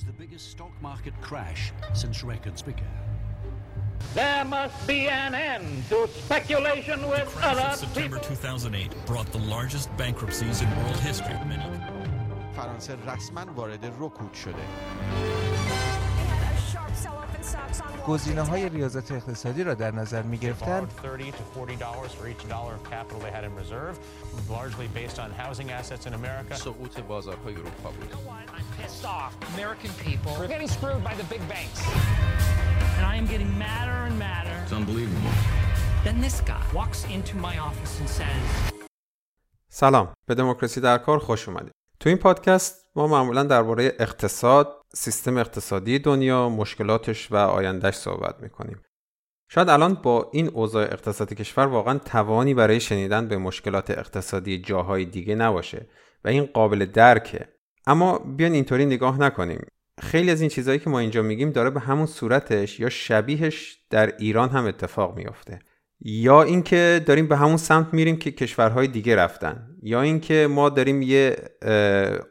was the biggest stock market crash since records began. There must be an end to speculation with The crash other of September people. 2008 brought the largest bankruptcies in world history. Many فرانسه رسما وارد رکود شده گزینه های ریاضت اقتصادی را در نظر می گرفتن borrowed 30 to 40 dollars for each dollar of capital they had in reserve, largely based on housing assets in America. سقوط بازارهای اروپا بود I'm pissed off. American people, We're getting screwed by the big banks. and I am getting madder and madder. It's unbelievable. Then this guy walks into my office and says, سلام به دموکراسی در کار خوش اومدید تو این پادکست ما معمولا درباره اقتصاد سیستم اقتصادی دنیا مشکلاتش و آیندهش صحبت می‌کنیم شاید الان با این اوضاع اقتصادی کشور واقعا توانی برای شنیدن به مشکلات اقتصادی جاهای دیگه نباشه و این قابل درکه اما بیان اینطوری نگاه نکنیم. خیلی از این چیزهایی که ما اینجا میگیم داره به همون صورتش یا شبیهش در ایران هم اتفاق میافته. یا اینکه داریم به همون سمت میریم که کشورهای دیگه رفتن. یا اینکه ما داریم یه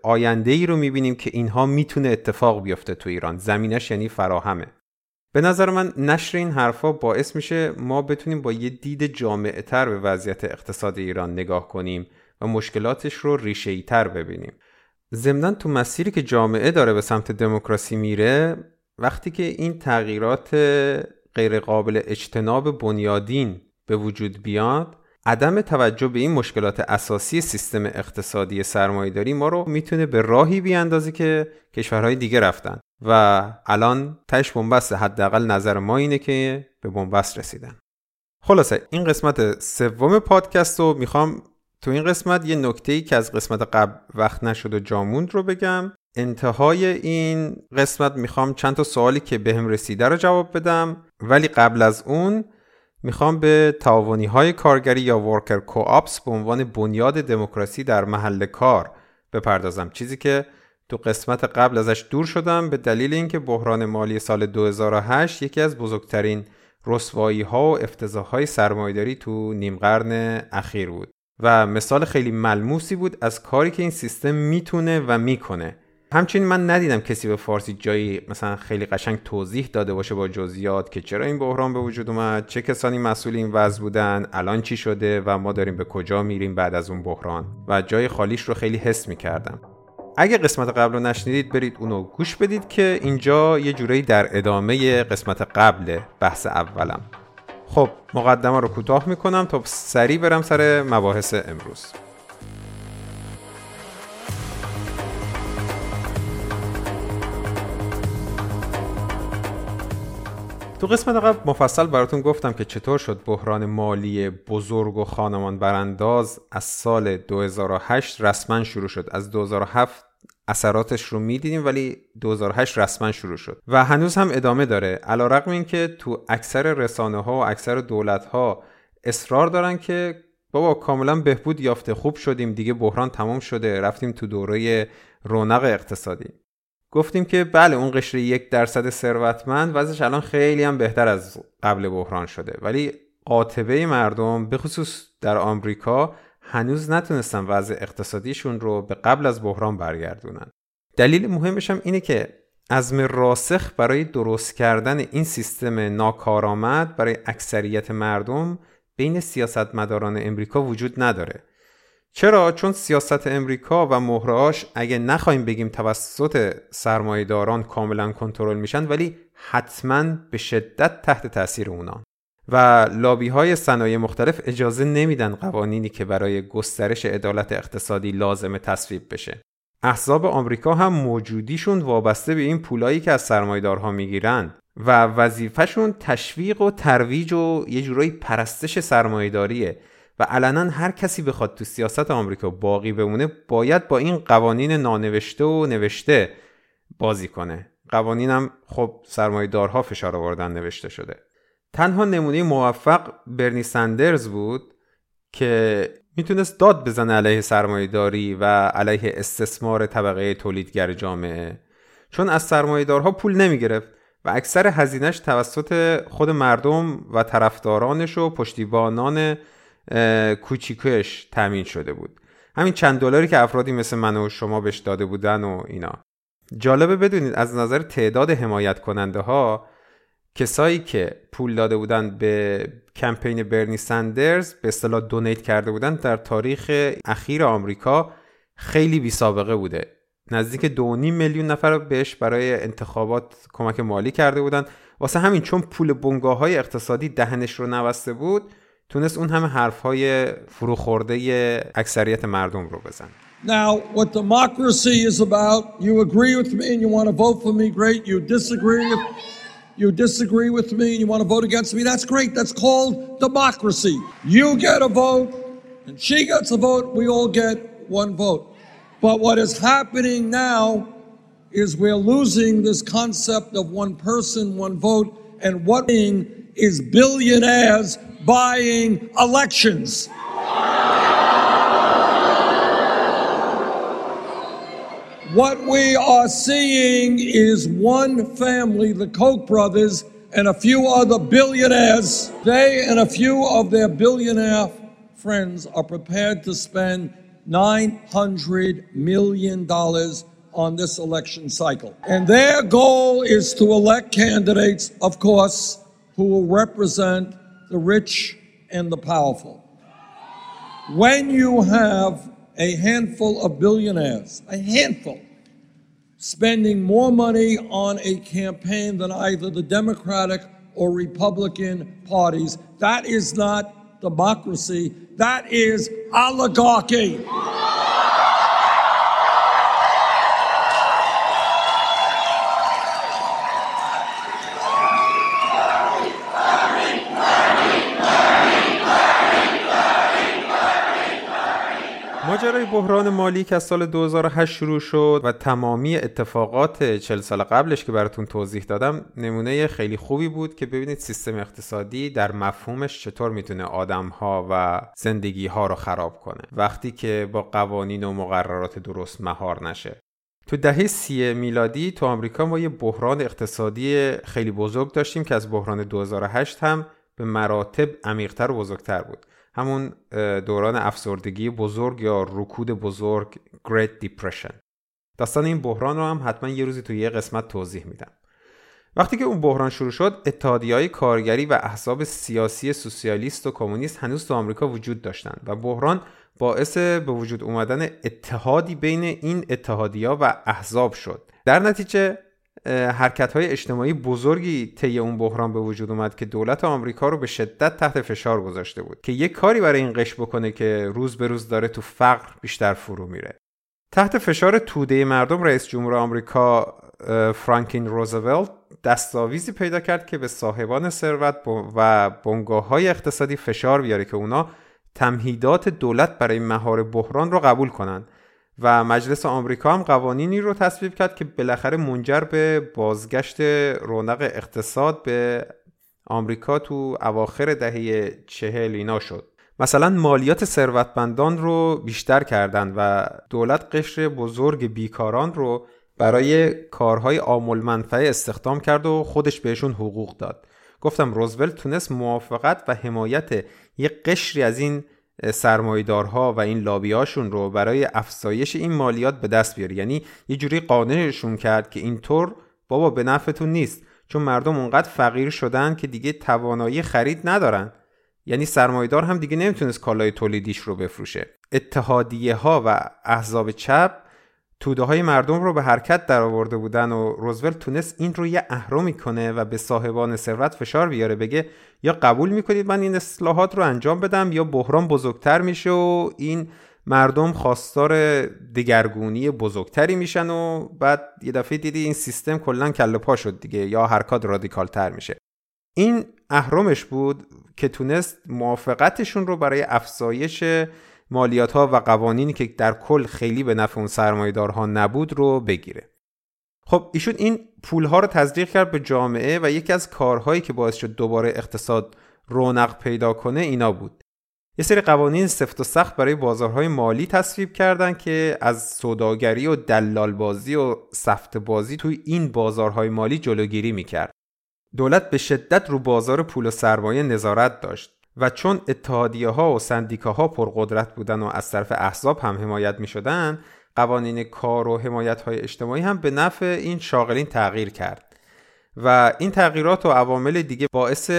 آینده ای رو می‌بینیم که اینها می‌تونه اتفاق بیفته تو ایران. زمینش یعنی فراهمه. به نظر من نشر این حرفا باعث میشه ما بتونیم با یه دید جامعه تر به وضعیت اقتصاد ایران نگاه کنیم و مشکلاتش رو ریشه تر ببینیم. ضمنا تو مسیری که جامعه داره به سمت دموکراسی میره وقتی که این تغییرات غیرقابل اجتناب بنیادین به وجود بیاد عدم توجه به این مشکلات اساسی سیستم اقتصادی سرمایهداری ما رو می‌تونه به راهی بیاندازه که کشورهای دیگه رفتن. و الان تش بنبست حداقل نظر ما اینه که به بنبست رسیدن. خلاصه این قسمت سوم پادکست رو می‌خوام تو این قسمت یه نکته ای که از قسمت قبل وقت نشد و جاموند رو بگم. انتهای این قسمت می‌خوام چند تا سوالی که بهم رسیده رو جواب بدم. ولی قبل از اون می‌خوام به تعاونی های کارگری یا ورکر کوآپس به عنوان بنیاد دموکراسی در محل کار بپردازم. چیزی که تو قسمت قبل ازش دور شدم به دلیل اینکه بحران مالی سال 2008 یکی از بزرگترین رسوایی ها و افتضاح های سرمایداری تو نیم قرن اخیر بود. و مثال خیلی ملموسی بود از کاری که این سیستم می‌تونه و می‌کنه. همچنین من ندیدم کسی به فارسی جایی مثلا خیلی قشنگ توضیح داده باشه با جزئیات که چرا این بحران به وجود اومد چه کسانی مسئول این وضع بودن الان چی شده و ما داریم به کجا میریم بعد از اون بحران. و جای خالیش رو خیلی حس می‌کردم. اگه قسمت قبل رو نشنیدید برید اونو گوش بدید که اینجا یه جورایی در ادامه قسمت قبل بحث اولم. خب مقدمه رو کوتاه می‌کنم تا سریع برم سر مباحث امروز. تو قسمت قبل مفصل براتون گفتم که چطور شد بحران مالی بزرگ و خانمان برانداز از سال 2008 رسما شروع شد. از 2007 اثراتش رو می‌دیدیم ولی 2008 رسما شروع شد. و هنوز هم ادامه داره. علا رقم این که تو اکثر رسانه ها و اکثر دولت ها اصرار دارن که بابا کاملا بهبود یافته خوب شدیم دیگه بحران تمام شده رفتیم تو دوره رونق اقتصادی. گفتیم که بله اون قشر یک درصد ثروتمند وضعش الان خیلی هم بهتر از قبل بحران شده. ولی قاطبه مردم به خصوص در آمریکا هنوز نتونستن وضع اقتصادیشون رو به قبل از بحران برگردونن. دلیل مهمش هم اینه که عزم راسخ برای درست کردن این سیستم ناکارآمد برای اکثریت مردم بین سیاستمداران امریکا وجود نداره. چرا؟ چون سیاست امریکا و مهرهاش اگه نخواهیم بگیم توسط سرمایهداران کاملا کنترل میشن ولی حتما به شدت تحت تاثیر اونا. و لابی های صنایع مختلف اجازه نمیدن قوانینی که برای گسترش عدالت اقتصادی لازمه تصویب بشه. احزاب آمریکا هم موجودیشون وابسته به این پولایی که از سرمایهدارها می‌گیرن و وظیفهشون تشویق و ترویج و یه جورایی پرستش سرمایهداریه و علنا هر کسی بخواد تو سیاست آمریکا باقی بمونه باید با این قوانین نانوشته و نوشته بازی کنه. قوانینم خب سرمایه‌دارها فشار آوردن نوشته شده. تنها نمونه موفق برنی سندرز بود که می‌تونست داد بزنه علیه سرمایهداری و علیه استثمار طبقه تولیدگر جامعه. چون از سرمایهدارها پول نمی‌گرفت و اکثر هزینش توسط خود مردم و طرفدارانش و پشتیبانان کوچیکش تامین شده بود. همین چند دلاری که افرادی مثل من و شما بهش داده بودن و اینا. جالبه بدونید از نظر تعداد حمایت کننده ها کسایی که پول داده بودن به کمپین برنی سندرز به اصطلاح دونیت کرده بودن در تاریخ اخیر آمریکا خیلی بی سابقه بوده نزدیک دو میلیون نفر بهش برای انتخابات کمک مالی کرده بودن واسه همین چون پول بنگاه های اقتصادی دهنش رو نوسته بود تونست اون همه حرف های فروخورده اکثریت مردم رو بزن Now, what democracy is about, you agree with me and you want to vote for me, great. You disagree you disagree with me and you want to vote against me, that's great. That's called democracy. You get a vote and she gets a vote, we all get one vote. But what is happening now is we're losing this concept of one person, one vote, and what is billionaires buying elections. What we are seeing is one family, the Koch brothers, and a few other billionaires. They and a few of their billionaire friends are prepared to spend $900 million on this election cycle. And their goal is to elect candidates, of course, who will represent the rich and the powerful. When you have a handful of billionaires, a handful, spending more money on a campaign than either the Democratic or Republican parties, that is not democracy, that is oligarchy. بحران مالی که از سال 2008 شروع شد و تمامی اتفاقات 40 سال قبلش که براتون توضیح دادم نمونه خیلی خوبی بود که ببینید سیستم اقتصادی در مفهومش چطور می‌تونه آدمها و زندگی ها رو خراب کنه. وقتی که با قوانین و مقررات درست مهار نشه. تو دهه سی میلادی تو آمریکا ما یه بحران اقتصادی خیلی بزرگ داشتیم که از بحران 2008 هم به مراتب عمیقتر و بزرگتر بود. همون دوران افسردگی بزرگ یا رکود بزرگ Great Depression. داستان این بحران رو هم حتما یه روزی تو یه قسمت توضیح میدم. وقتی که اون بحران شروع شد اتحادی های کارگری و احزاب سیاسی سوسیالیست و کمونیست هنوز تو آمریکا وجود داشتند و بحران باعث به وجود اومدن اتحادی بین این اتحادیا و احزاب شد. در نتیجه حرکت های اجتماعی بزرگی طی اون بحران به وجود اومد که دولت آمریکا رو به شدت تحت فشار گذاشته بود که یک کاری برای این قش بکنه که روز به روز داره تو فقر بیشتر فرو میره. تحت فشار توده مردم رئیس جمهور آمریکا فرانکین روزولت دستاویزی پیدا کرد که به صاحبان ثروت و بنگاه های اقتصادی فشار بیاره که اونا تمهیدات دولت برای مهار بحران رو قبول کنند و مجلس آمریکا هم قوانینی رو تصویب کرد که بالاخره منجر به بازگشت رونق اقتصاد به آمریکا تو اواخر دهه چهل اینا شد. مثلا مالیات ثروتمندان رو بیشتر کردند و دولت قشر بزرگ بیکاران رو برای کارهای آمول منفعه استخدام کرد و خودش بهشون حقوق داد. گفتم روزولت تونست موافقت و حمایت یک قشری از این سرمایدارها و این لابیاشون رو برای افزایش این مالیات به دست بیاره یعنی یه جوری قانعشون کرد که اینطور بابا به نفعتون نیست. چون مردم اونقدر فقیر شدن که دیگه توانایی خرید ندارن. یعنی سرمایدار هم دیگه نمی‌تونست کالای تولیدیش رو بفروشه. اتحادیه ها و احزاب چپ توده های مردم رو به حرکت در آورده بودن و روزولت تونست این رو یه اهرمی کنه و به صاحبان ثروت فشار بیاره بگه یا قبول می‌کنید من این اصلاحات رو انجام بدم یا بحران بزرگتر میشه و این مردم خواستار دگرگونی بزرگتری میشن و بعد یه دفعه دیدی این سیستم کلا کله پا شد دیگه یا حرکات رادیکال تر میشه. این اهرمش بود که تونست موافقتشون رو برای افزایش مالیات ها و قوانینی که در کل خیلی به نفع اون سرمایدارها نبود رو بگیره. خب ایشون این پول ها رو تزریق کرد به جامعه و یکی از کارهایی که باعث شد دوباره اقتصاد رونق پیدا کنه اینا بود. یه سری قوانین سفت و سخت برای بازارهای مالی تصویب کردن که از سوداگری و دلال بازی و سفت بازی توی این بازارهای مالی جلوگیری می‌کرد. دولت به شدت رو بازار پول و سرمایه نظارت داشت. و چون اتحادیه ها و سندیکاها پرقدرت بودن و از طرف احزاب هم حمایت می شدن قوانین کار و حمایت های اجتماعی هم به نفع این شاغلین تغییر کرد. و این تغییرات و عوامل دیگه باعث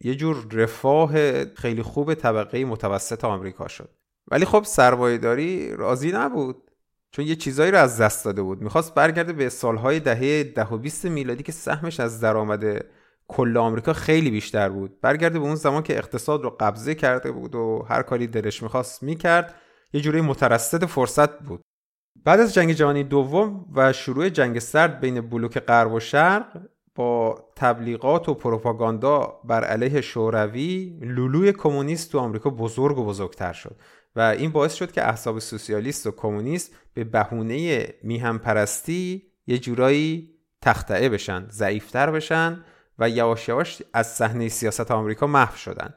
یه جور رفاه خیلی خوب طبقه متوسط آمریکا شد. ولی خب سرمایهداری راضی نبود چون یه چیزایی رو از دست داده بود. می‌خواست برگرده به سالهای دهه ده و 20 میلادی که سهمش از درآمد کل آمریکا خیلی بیشتر بود. برگرده به اون زمان که اقتصاد رو قبضه کرده بود و هر کاری دلش می‌خواست می‌کرد یه جوری مترصد فرصت بود. بعد از جنگ جهانی دوم و شروع جنگ سرد بین بلوک غرب و شرق با تبلیغات و پروپاگاندا بر علیه شوروی لولوی کمونیست تو آمریکا بزرگ و بزرگتر شد و این باعث شد که احزاب سوسیالیست و کمونیست به بهونه میهم پرستی یه جورایی تختعه بشن ضعیفتر بشن و یواش یواش از صحنه سیاست آمریکا محو شدن.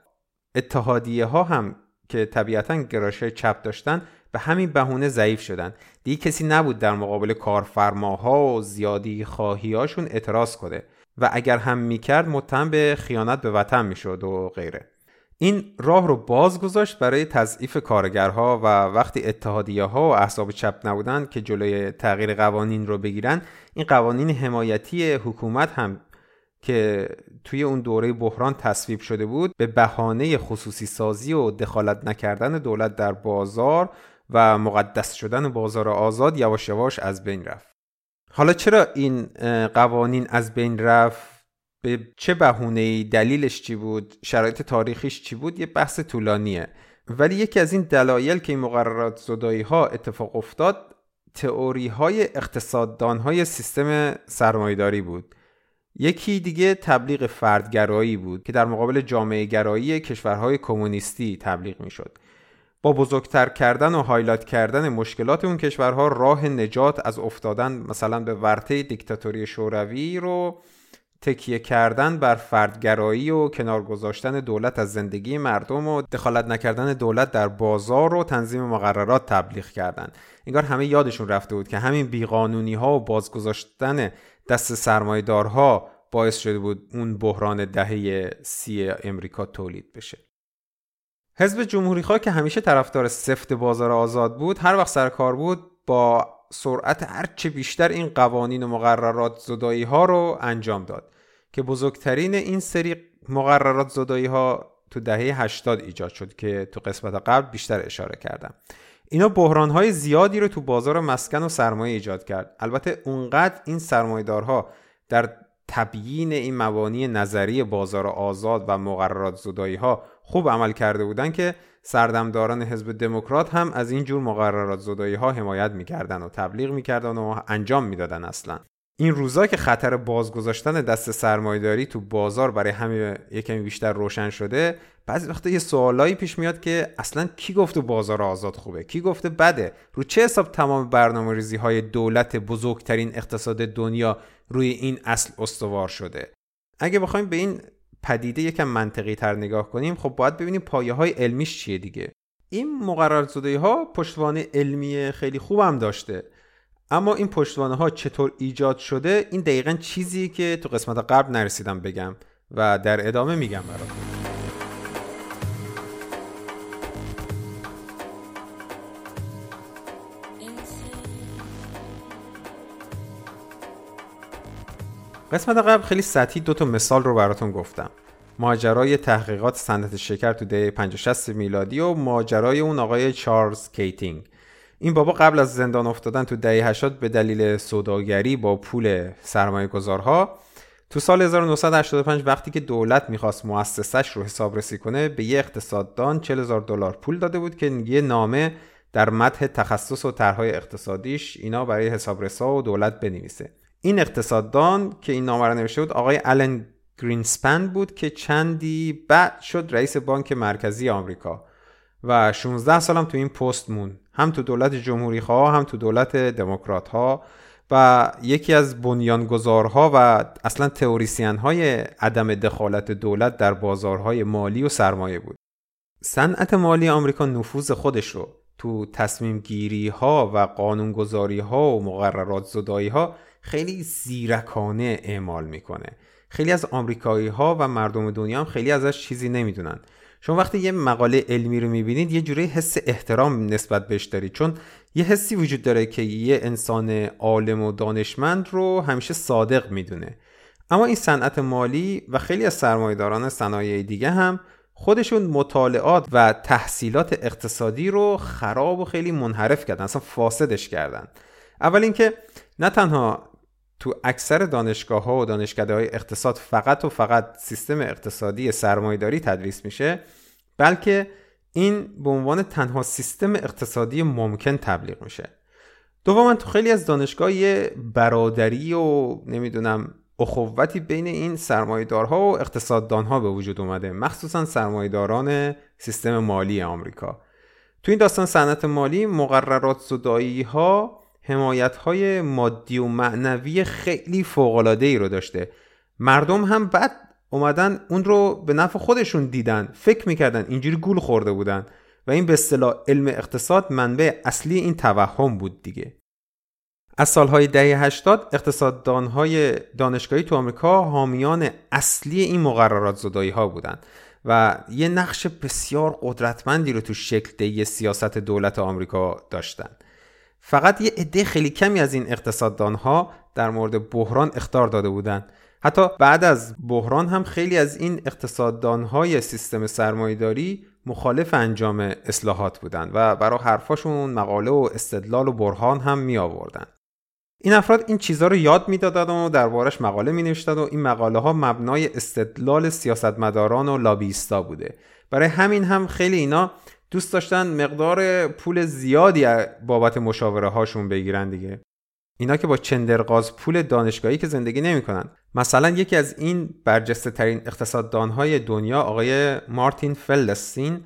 اتحادیه ها هم که طبیعتا گرایش چپ داشتن به همین بهونه ضعیف شدن. دیگه کسی نبود در مقابل کارفرماها و زیادی خواهیاشون اعتراض کنه و اگر هم می‌کرد متهم به خیانت به وطن می‌شد و غیره. این راه رو باز گذاشت برای تضعیف کارگرها و وقتی اتحادیه ها و احزاب چپ نبودن که جلوی تغییر قوانین رو بگیرن این قوانین حمایتی حکومت هم که توی اون دوره بحران تصویب شده بود به بهانه خصوصی سازی و دخالت نکردن دولت در بازار و مقدس شدن بازار آزاد یواش یواش از بین رفت. حالا چرا این قوانین از بین رفت؟ به چه بهونه دلیلش چی بود؟ شرایط تاریخیش چی بود؟ یه بحث طولانیه. ولی یکی از این دلایل که این مقررات زدایی ها اتفاق افتاد تئوری های اقتصاددان های سیستم سرمایداری بود. یکی دیگه تبلیغ فردگرایی بود که در مقابل جامعه گرایی کشورهای کمونیستی تبلیغ می‌شد. با بزرگتر کردن و هایلایت کردن مشکلات اون کشورها راه نجات از افتادن مثلا به ورطه دیکتاتوری شوروی رو تکیه کردن بر فردگرایی و کنار گذاشتن دولت از زندگی مردم و دخالت نکردن دولت در بازار و تنظیم مقررات تبلیغ کردن انگار همه یادشون رفته بود که همین بیقانونی ها و بازگذاشتن دست سرمایدارها باعث شده بود اون بحران دهه سی امریکا تولید بشه. حزب جمهوری خواه که همیشه طرفدار سفت بازار آزاد بود هر وقت سر کار بود با سرعت هرچه بیشتر این قوانین و مقررات زدایی ها رو انجام داد که بزرگترین این سری مقررات زدایی ها تو دهه 80 ایجاد شد که تو قسمت قبل بیشتر اشاره کردم. اینا بحران های زیادی رو تو بازار مسکن و سرمایه ایجاد کرد. البته اونقدر این سرمایه‌دارها در تبیین این مبانی نظری بازار آزاد و مقررات زدایی ها خوب عمل کرده بودن که سردمداران حزب دموکرات هم از این جور مقررات زدایی ها حمایت می‌کردن و تبلیغ می‌کردن و انجام می‌دادن اصلا. این روزا که خطر بازگذاشتن دست سرمایداری تو بازار برای همه یکمی بیشتر روشن شده بعضی وقتا یه سوالایی پیش میاد که اصلا کی گفته بازار آزاد خوبه؟ کی گفته بده؟ رو چه حساب تمام برنامه ریزی های دولت بزرگترین اقتصاد دنیا روی این اصل استوار شده؟ اگه بخوایم به این پدیده یکم منطقی تر نگاه کنیم خب باید ببینیم پایه های علمیش چیه دیگه. این مقررات زده ها پشتوانه علمی خیلی خوبم داشته. اما این پشتوانه ها چطور ایجاد شده؟ این دقیقا چیزی که تو قسمت قبل نرسیدم بگم و در ادامه میگم براتون. قسمت قبل خیلی سطحی دو تا مثال رو براتون گفتم. ماجرای تحقیقات صنعت شکر تو دهه 50 میلادی و ماجرای اون آقای چارلز کیتینگ. این بابا قبل از زندان افتادن تو دهه 80 به دلیل سوداگری با پول سرمایه گذارها تو سال 1985 وقتی که دولت می‌خواست مؤسسش رو حسابرسی کنه به یه اقتصاددان 40 هزار دلار پول داده بود که یه نامه در متح تخصص و طرحهای اقتصادیش اینا برای حسابرسا و دولت بنویسه. این اقتصاددان که این نامه رو نوشته بود آقای آلن گرینسپن بود که چندی بعد شد رئیس بانک مرکزی آمریکا و 16 سالم تو این پست مون هم تو دولت جمهوری خواه هم تو دولت دموکرات ها و یکی از بنیانگذارها و اصلا تئوریسین های عدم دخالت دولت در بازارهای مالی و سرمایه بود. صنعت مالی آمریکا نفوذ خودش رو تو تصمیم گیری ها و قانونگذاری ها و مقررات زدایی ها خیلی زیرکانه اعمال می‌کنه. خیلی از آمریکایی ها و مردم دنیا هم خیلی ازش چیزی نمی‌دونن. شما وقتی یه مقاله علمی رو می‌بینید یه جوری حس احترام نسبت بهش دارید. چون یه حسی وجود داره که یه انسان عالم و دانشمند رو همیشه صادق می‌دونه. اما این صنعت مالی و خیلی از سرمایهداران صنایع دیگه هم خودشون مطالعات و تحصیلات اقتصادی رو خراب و خیلی منحرف کردن اصلا فاسدش کردن. اول اینکه نه تنها تو اکثر دانشگاه ها و دانشکده های اقتصاد فقط و فقط سیستم اقتصادی سرمایداری تدریس میشه بلکه این به عنوان تنها سیستم اقتصادی ممکن تبلیغ میشه. دوما تو خیلی از دانشگاه یه برادری و نمی‌دونم اخوتی بین این سرمایدارها و اقتصاددانها به وجود اومده مخصوصا سرمایداران سیستم مالی آمریکا. تو این داستان صنعت مالی مقررات زدایی ها حمایت های مادی و معنوی خیلی فوق ای رو داشته مردم هم بعد اومدن اون رو به نفع خودشون دیدن فکر می‌کردن اینجوری گول خورده بودن و این به اصطلاح علم اقتصاد منبع اصلی این توهم بود دیگه از سالهای دهه 80 اقتصاددانهای دانشگاهی تو آمریکا حامیان اصلی این مقررات زدایی ها بودند و یه نقش بسیار قدرتمندی رو تو شکل دهی سیاست دولت آمریکا داشتند. فقط یه عده خیلی کمی از این اقتصاددانها در مورد بحران اختار داده بودند. حتی بعد از بحران هم خیلی از این اقتصاددانهای سیستم سرمایهداری مخالف انجام اصلاحات بودند و برای حرفاشون مقاله و استدلال و برهان هم می آوردن. این افراد این چیزها رو یاد می‌دادند و دربارش مقاله می نوشتند و این مقاله ها مبنای استدلال سیاستمداران و لابیستا بوده برای همین هم خیلی اینا دوست داشتن مقدار پول زیادی بابت مشاوره هاشون بگیرن دیگه. اینا که با چندرغاز پول دانشگاهی که زندگی نمی‌کنن. مثلا یکی از این برجسته ترین اقتصاددان های دنیا آقای مارتین فلستین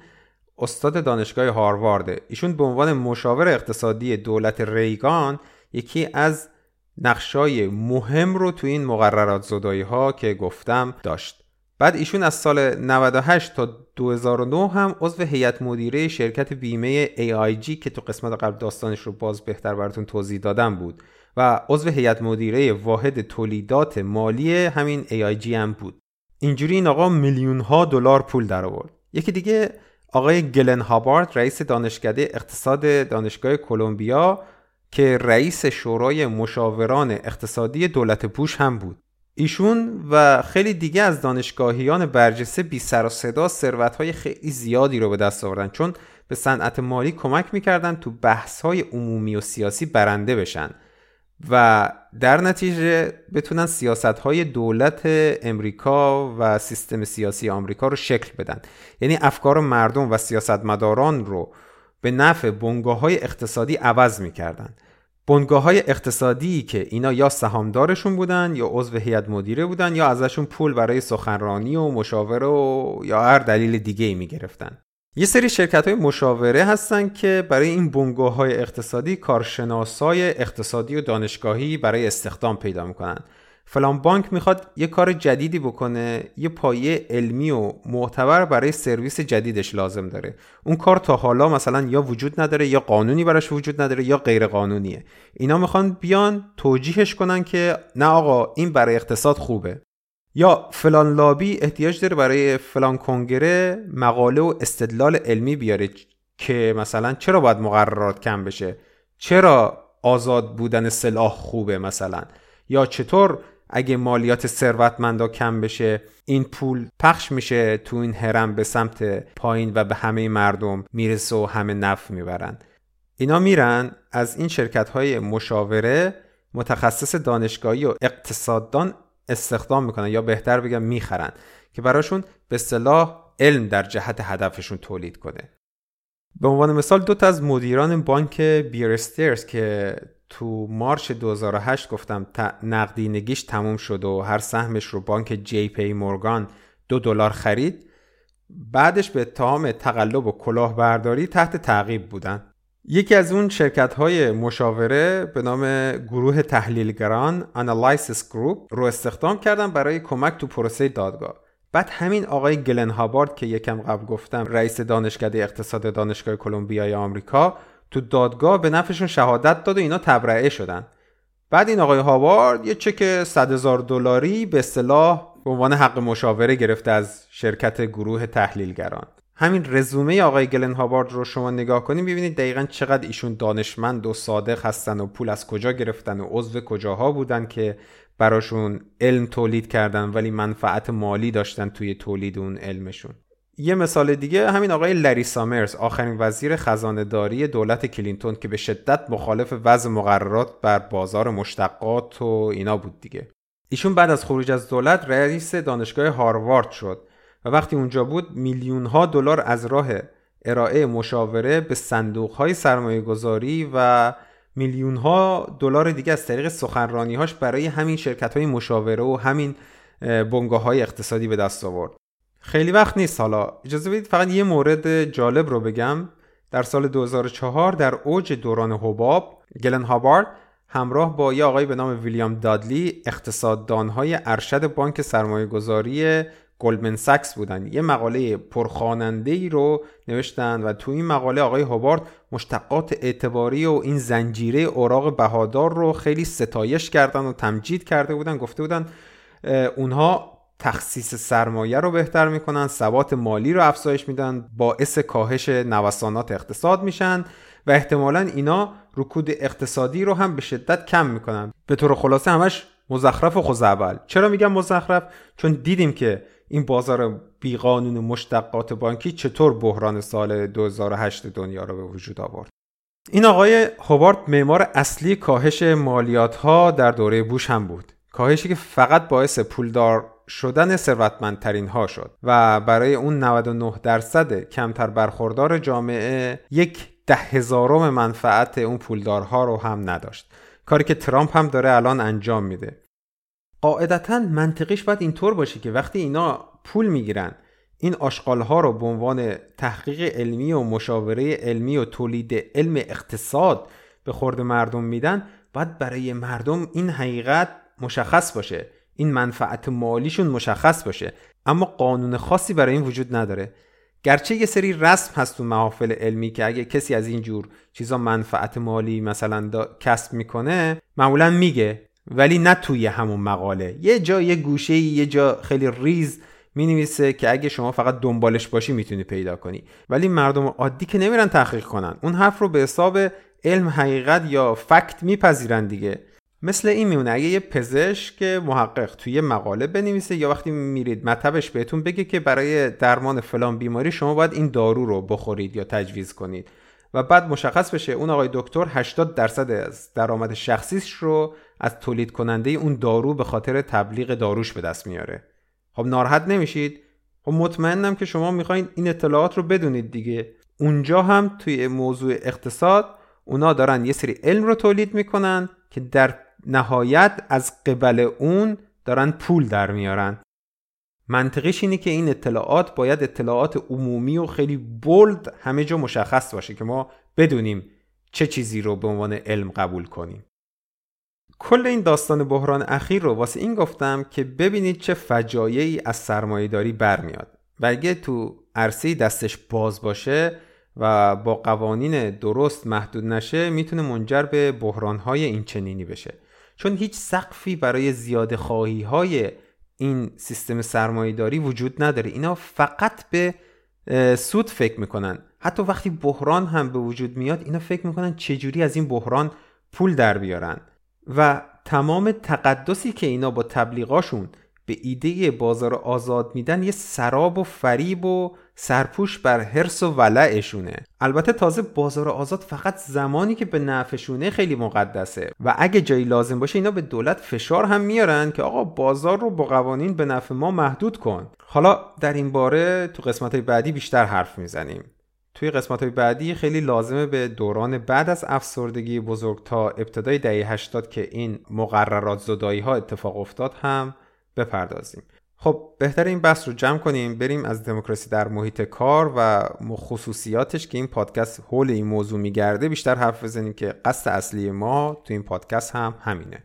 استاد دانشگاه هاروارده. ایشون به عنوان مشاور اقتصادی دولت ریگان یکی از نقشای مهم رو تو این مقررات زدایی ها که گفتم داشت. بعد ایشون از سال 98 تا 2009 هم عضو هیئت مدیره شرکت بیمه AIG که تو قسمت قبل داستانش رو باز بهتر براتون توضیح دادم بود و عضو هیئت مدیره واحد تولیدات مالی همین AIG هم بود. اینجوری این آقا میلیون ها دلار پول در آورد یکی دیگه آقای گلن هابارد رئیس دانشکده اقتصاد دانشگاه کلمبیا که رئیس شورای مشاوران اقتصادی دولت بوش هم بود. ایشون و خیلی دیگه از دانشگاهیان برجسته بی سر و صدا ثروت‌های خیلی زیادی رو به دست آوردن چون به صنعت مالی کمک می‌کردن تو بحث‌های عمومی و سیاسی برنده بشن و در نتیجه بتونن سیاست‌های دولت امریکا و سیستم سیاسی آمریکا رو شکل بدن. یعنی افکار مردم و سیاستمداران رو به نفع بنگاه های اقتصادی عوض می‌کردن. بنگاه های اقتصادی که اینا یا سهامدارشون بودن یا عضو هیئت مدیره بودن یا ازشون پول برای سخنرانی و مشاوره و یا هر دلیل دیگه ای می‌گرفتن. یه سری شرکت های مشاوره هستن که برای این بنگاه های اقتصادی کارشناسای اقتصادی و دانشگاهی برای استخدام پیدا می‌کنن. فلان بانک می‌خواد یه کار جدیدی بکنه یه پایه علمی و معتبر برای سرویس جدیدش لازم داره. اون کار تا حالا مثلا یا وجود نداره یا قانونی براش وجود نداره یا غیر قانونیه اینا می‌خوان بیان توجیهش کنن که نه آقا این برای اقتصاد خوبه. یا فلان لابی احتیاج داره برای فلان کنگره مقاله و استدلال علمی بیاره که مثلا چرا باید مقررات کم بشه؟ چرا آزاد بودن سلاح خوبه مثلا؟ یا چطور اگه مالیات ثروتمندا کم بشه این پول پخش میشه تو این هرم به سمت پایین و به همه مردم می‌رسه و همه نفع می‌برن. اینا میرن از این شرکت های مشاوره متخصص دانشگاهی و اقتصاددان استخدام می‌کنن یا بهتر بگم می‌خرن که براشون به صلاح علم در جهت هدفشون تولید کنه. به عنوان مثال دو تا از مدیران بانک بیرسترز که تو مارچ 2008 گفتم نقدینگیش تموم شد و هر سهمش رو بانک جی پی مورگان دو دلار خرید. بعدش به اتهام تقلب و کلاهبرداری تحت تعقیب بودن. یکی از اون شرکت های مشاوره به نام گروه تحلیلگران Analysis Group رو استخدام کردن برای کمک تو پروسه دادگاه. بعد همین آقای گلن هابارد که یکم قبل گفتم رئیس دانشکده اقتصاد دانشگاه کلمبیای آمریکا تو دادگاه به نفعشون شهادت داد و اینا تبرئه شدن. بعد این آقای هاوارد یه چک 100 هزار دلاری به اصطلاح به عنوان حق مشاوره گرفته از شرکت گروه تحلیلگران. همین رزومه آقای گلن هابارد رو شما نگاه کنید ببینید دقیقا چقدر ایشون دانشمند و صادق هستن و پول از کجا گرفتن و عضو کجاها بودن که براشون علم تولید کردن ولی منفعت مالی داشتن توی تولید اون علمشون. یه مثال دیگه همین آقای لری سامرز آخرین وزیر خزانه داری دولت کلینتون که به شدت مخالف وضع مقررات بر بازار مشتقات و اینا بود دیگه. ایشون بعد از خروج از دولت رئیس دانشگاه هاروارد شد و وقتی اونجا بود میلیون ها دلار از راه ارائه مشاوره به صندوق های سرمایه گذاری و میلیون ها دلار دیگه از طریق سخنرانی هاش برای همین شرکت های مشاوره و همین بنگاه های اقتصادی به دست آورد. خیلی وقت نیست. حالا اجازه بدید فقط یه مورد جالب رو بگم. در سال 2004 در اوج دوران حباب گلن هابارد همراه با یه آقای به نام ویلیام دادلی اقتصاددانهای ارشد بانک سرمایه گذاری گلدمن ساکس بودن. یه مقاله پرخواننده ای رو نوشتن و تو این مقاله آقای هوبارد مشتقات اعتباری و این زنجیره اوراق بهادار رو خیلی ستایش کردن و تمجید کرده بودن گفته بودن اونها تخصیص سرمایه رو بهتر می‌کنن ثبات مالی رو افزایش میدن باعث کاهش نوسانات اقتصاد میشن و احتمالا اینا رکود اقتصادی رو هم به شدت کم می‌کنن. به طور خلاصه همش مزخرف و خوزعبل. چرا میگم مزخرف؟ چون دیدیم که این بازار بیقانون مشتقات بانکی چطور بحران سال 2008 دنیا رو به وجود آورد. این آقای هوارد معمار اصلی کاهش مالیات ها در دوره بوش هم بود. کاهشی که فقط باعث پولدار شدن ثروتمندترین ها شد و برای اون 99 درصد کمتر برخوردار جامعه یک ده هزارم منفعت اون پولدارها رو هم نداشت. کاری که ترامپ هم داره الان انجام میده. قاعدتا منطقیش باید اینطور باشه که وقتی اینا پول می‌گیرن این آشغال ها رو به عنوان تحقیق علمی و مشاوره علمی و تولید علم اقتصاد به خورد مردم میدن باید برای مردم این حقیقت مشخص باشه. این منفعت مالیشون مشخص باشه. اما قانون خاصی برای این وجود نداره. گرچه یه سری رسم هست تو محافل علمی که اگه کسی از این جور چیزا منفعت مالی مثلا کسب می‌کنه معمولا میگه. ولی نه توی همون مقاله. یه جا یه گوشه یه جا خیلی ریز می نویسه که اگه شما فقط دنبالش باشی می‌تونی پیدا کنی. ولی مردم عادی که نمیرن تحقیق کنن. اون حرف رو به حساب علم حقیقت یا فکت میپذیرن دیگه. مثل این میمونه اگه یه پزشک محقق توی مقاله بنویسه یا وقتی میرید مطبش بهتون بگه که برای درمان فلان بیماری شما باید این دارو رو بخورید یا تجویز کنید و بعد مشخص بشه اون آقای دکتر 80 درصد از درآمد شخصیش رو از تولید کننده اون دارو به خاطر تبلیغ داروش به دست میاره. خب ناراحت نمیشید؟ خب مطمئنم که شما می‌خواین این اطلاعات رو بدونید دیگه. اونجا هم توی موضوع اقتصاد اونا دارن یه سری علم رو تولید می‌کنن که در نهایت از قبل اون دارن پول در میارن. منطقیش اینه که این اطلاعات باید اطلاعات عمومی و خیلی بولد همه جا مشخص باشه که ما بدونیم چه چیزی رو به عنوان علم قبول کنیم. کل این داستان بحران اخیر رو واسه این گفتم که ببینید چه فجایعی از سرمایهداری برمیاد و اگه تو عرصه دستش باز باشه و با قوانین درست محدود نشه می‌تونه منجر به بحرانهای این چنینی بشه. چون هیچ سقفی برای زیاده خواهی های این سیستم سرمایهداری وجود نداره. اینا فقط به سود فکر می‌کنن. حتی وقتی بحران هم به وجود میاد اینا فکر می‌کنن چجوری از این بحران پول در بیارن. و تمام تقدسی که اینا با تبلیغاشون به ایده بازار آزاد میدن یه سراب و فریب و سرپوش بر حرس و ولعشونه. البته تازه بازار آزاد فقط زمانی که به نفعشونه خیلی مقدسه. و اگه جایی لازم باشه اینا به دولت فشار هم میارن که آقا بازار رو با قوانین به نفع ما محدود کن. حالا در این باره تو قسمت بعدی بیشتر حرف می‌زنیم. توی قسمت های بعدی خیلی لازمه به دوران بعد از افسردگی بزرگ تا ابتدای دهه 80 که این مقررات زدایی ها اتفاق افتاد هم بپردازیم. خب بهتر این بحث رو جمع کنیم بریم از دموکراسی در محیط کار و خصوصیاتش که این پادکست حول این موضوع میگرده بیشتر حرف بزنیم که قصد اصلی ما تو این پادکست هم همینه.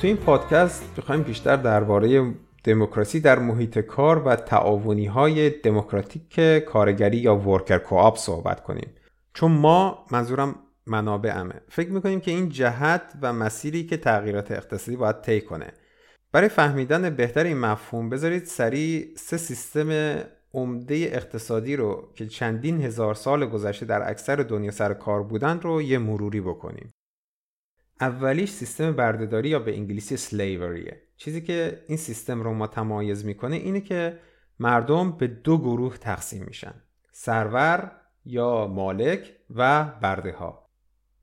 تو این پادکست می‌خوایم بیشتر درباره دموکراسی در محیط کار و تعاونی های دموکراتیک کارگری یا ورکر کوآپ صحبت کنیم. چون ما منظورم منابعمه. فکر می‌کنیم که این جهت و مسیری که تغییرات اقتصادی باید طی کنه. برای فهمیدن بهتر این مفهوم بذارید سریع سه سیستم عمده اقتصادی رو که چندین هزار سال گذشته در اکثر دنیا سر کار بودن رو یه مروری بکنیم. اولیش سیستم بردهداری یا به انگلیسی سلیوریه چیزی که این سیستم رو متمایز می‌کنه اینه که مردم به دو گروه تقسیم میشن. سرور یا مالک و برده ها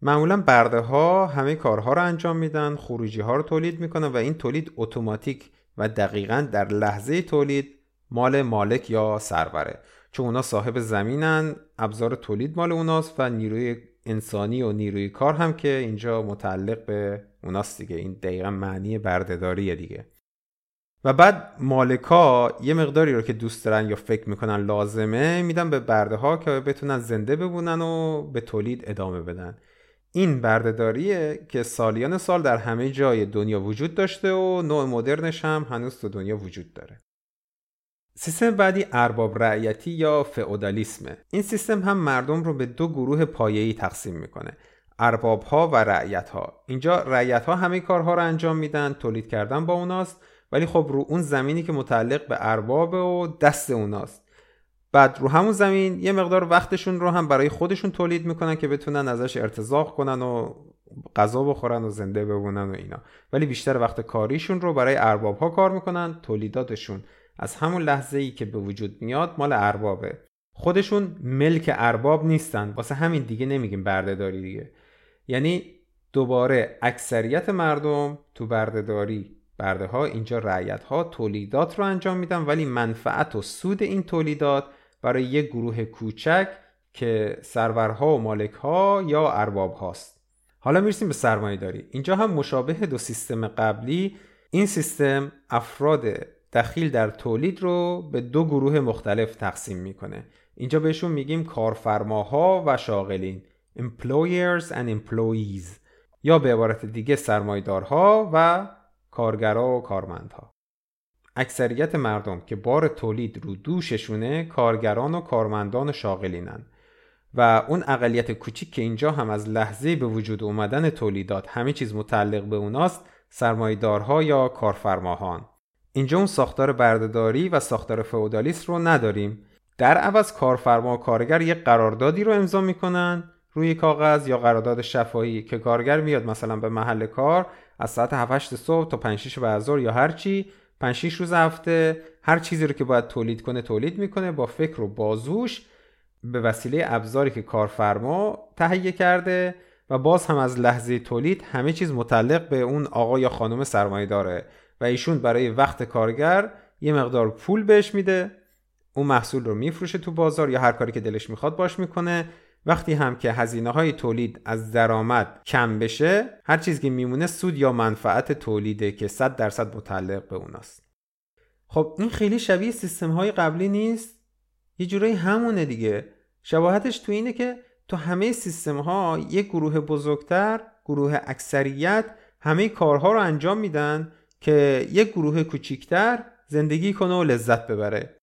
معمولا برده ها همه کارها رو انجام میدن خروجی ها رو تولید می‌کنن و این تولید اتوماتیک و دقیقا در لحظه تولید مال مالک یا سروره. چون اونا صاحب زمینن ابزار تولید مال اوناست و نیروی انسانی و نیروی کار هم که اینجا متعلق به اوناست دیگه. این دقیقا معنی بردهداریه دیگه. و بعد مالکا یه مقداری رو که دوست دارن یا فکر می‌کنن لازمه میدن به برده ها که بتونن زنده بمونن و به تولید ادامه بدن. این بردهداریه که سالیان سال در همه جای دنیا وجود داشته و نوع مدرنش هم هنوز تو دنیا وجود داره. سیستم بعدی ارباب رعیتی یا فئودالیسمه. این سیستم هم مردم رو به دو گروه پایه‌ای تقسیم می‌کنه. ارباب ها و رعیت ها اینجا رعیت ها همه کارها رو انجام میدن تولید کردن با اوناست ولی خب رو اون زمینی که متعلق به ارباب و دست اوناست. بعد رو همون زمین یه مقدار وقتشون رو هم برای خودشون تولید می‌کنن که بتونن ازش ارتزاق کنن و غذا بخورن و زنده بمونن و اینا. ولی بیشتر وقت کاریشون رو برای ارباب ها کار می‌کنن تولیداتشون. از همون لحظه ای که به وجود میاد مال اربابه. خودشون ملک ارباب نیستن. واسه همین دیگه نمیگیم بردهداری دیگه. یعنی دوباره اکثریت مردم تو بردهداری برده ها اینجا رعیت ها تولیدات رو انجام میدن ولی منفعت و سود این تولیدات برای یک گروه کوچک که سرورها و مالک ها یا ارباب هاست حالا می‌رسیم به سرمایه داری اینجا هم مشابه دو سیستم قبلی. این سیستم افراد دخیل در تولید رو به دو گروه مختلف تقسیم می‌کنه. اینجا بهشون میگیم کارفرماها و شاغلین employers and employees یا به عبارت دیگه سرمایدارها و کارگرا و کارمندها. اکثریت مردم که بار تولید رو دوششونه کارگران و کارمندان و شاغلینن. و اون اقلیت کوچیک که اینجا هم از لحظه به وجود اومدن تولیدات همه چیز متعلق به اوناست سرمایدارها یا کارفرماهان. اینجا اون ساختار بردهداری و ساختار فئودالیست رو نداریم. در عوض کارفرما و کارگر یک قراردادی رو امضا می‌کنن روی کاغذ یا قرارداد شفاهی که کارگر میاد مثلا به محل کار از ساعت 7 صبح تا 5 6 بعد یا هر چی 5 6 روز هفته هر چیزی رو که باید تولید کنه تولید می‌کنه با فکر و بازوش به وسیله ابزاری که کارفرما تهیه کرده و باز هم از لحظه تولید همه چیز متعلق به اون آقا یا خانم سرمایه داره و ایشون برای وقت کارگر یه مقدار پول بهش میده. اون محصول رو میفروشه تو بازار یا هر کاری که دلش می‌خواد باش می‌کنه. وقتی هم که هزینه های تولید از درآمد کم بشه هر چیزی که میمونه سود یا منفعت تولیده که 100 درصد متعلق به اوناست. خب این خیلی شبیه سیستم های قبلی نیست. یه جورایی همونه دیگه. شباهتش تو اینه که تو همه سیستم ها یک گروه بزرگتر گروه اکثریت همه کارها رو انجام میدن. که یک گروه کوچیکتر زندگی کنه و لذت ببره.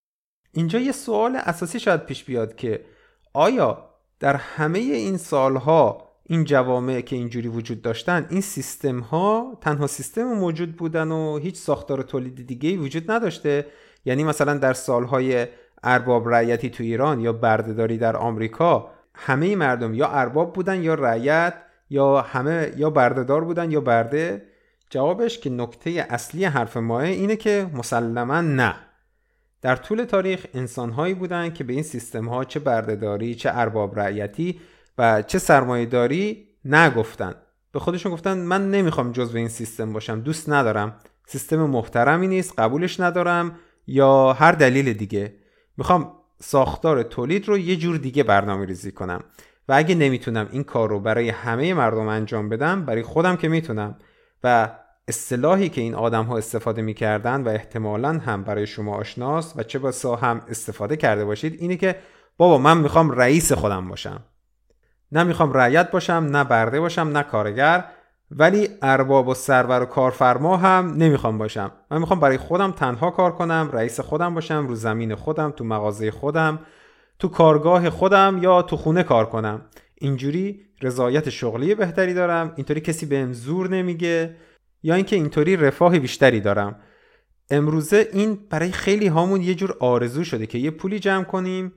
اینجا یه سوال اساسی شاید پیش بیاد که آیا در همه این سالها این جوامع که اینجوری وجود داشتن این سیستم ها تنها سیستم موجود بودن و هیچ ساختار تولید دیگه وجود نداشته؟ یعنی مثلا در سالهای ارباب رعیتی تو ایران یا بردهداری در آمریکا همه مردم یا ارباب بودن یا رعیت یا همه یا بردهدار بودن یا برده؟ جوابش که نکته اصلی حرف ماه اینه که مسلما نه. در طول تاریخ انسانهایی بودند که به این سیستم ها چه بردهداری چه ارباب رعیتی و چه سرمایهداری نگفتن به خودشون گفتن من نمی‌خوام جزو این سیستم باشم دوست ندارم. سیستم محترمی نیست قبولش ندارم. یا هر دلیل دیگه می‌خوام ساختار تولید رو یه جور دیگه برنامه ریزی کنم و اگه نمی‌تونم این کار رو برای همه مردم انجام بدم برای خودم که می‌تونم. و اصطلاحی که این آدم ها استفاده می‌کردن و احتمالا هم برای شما آشناست و چه بسا هم استفاده کرده باشید اینه که بابا من می‌خوام رئیس خودم باشم. نه می‌خوام رعیت باشم نه برده باشم نه کارگر ولی ارباب و سرور و کارفرما هم نمی‌خوام باشم. من می‌خوام برای خودم تنها کار کنم رئیس خودم باشم رو زمین خودم تو مغازه خودم تو کارگاه خودم یا تو خونه کار کنم. اینجوری رضایت شغلی بهتری دارم اینطوری کسی بهم زور نمیگه یا اینکه اینطوری رفاه بیشتری دارم. امروزه این برای خیلی هامون یه جور آرزو شده که یه پولی جمع کنیم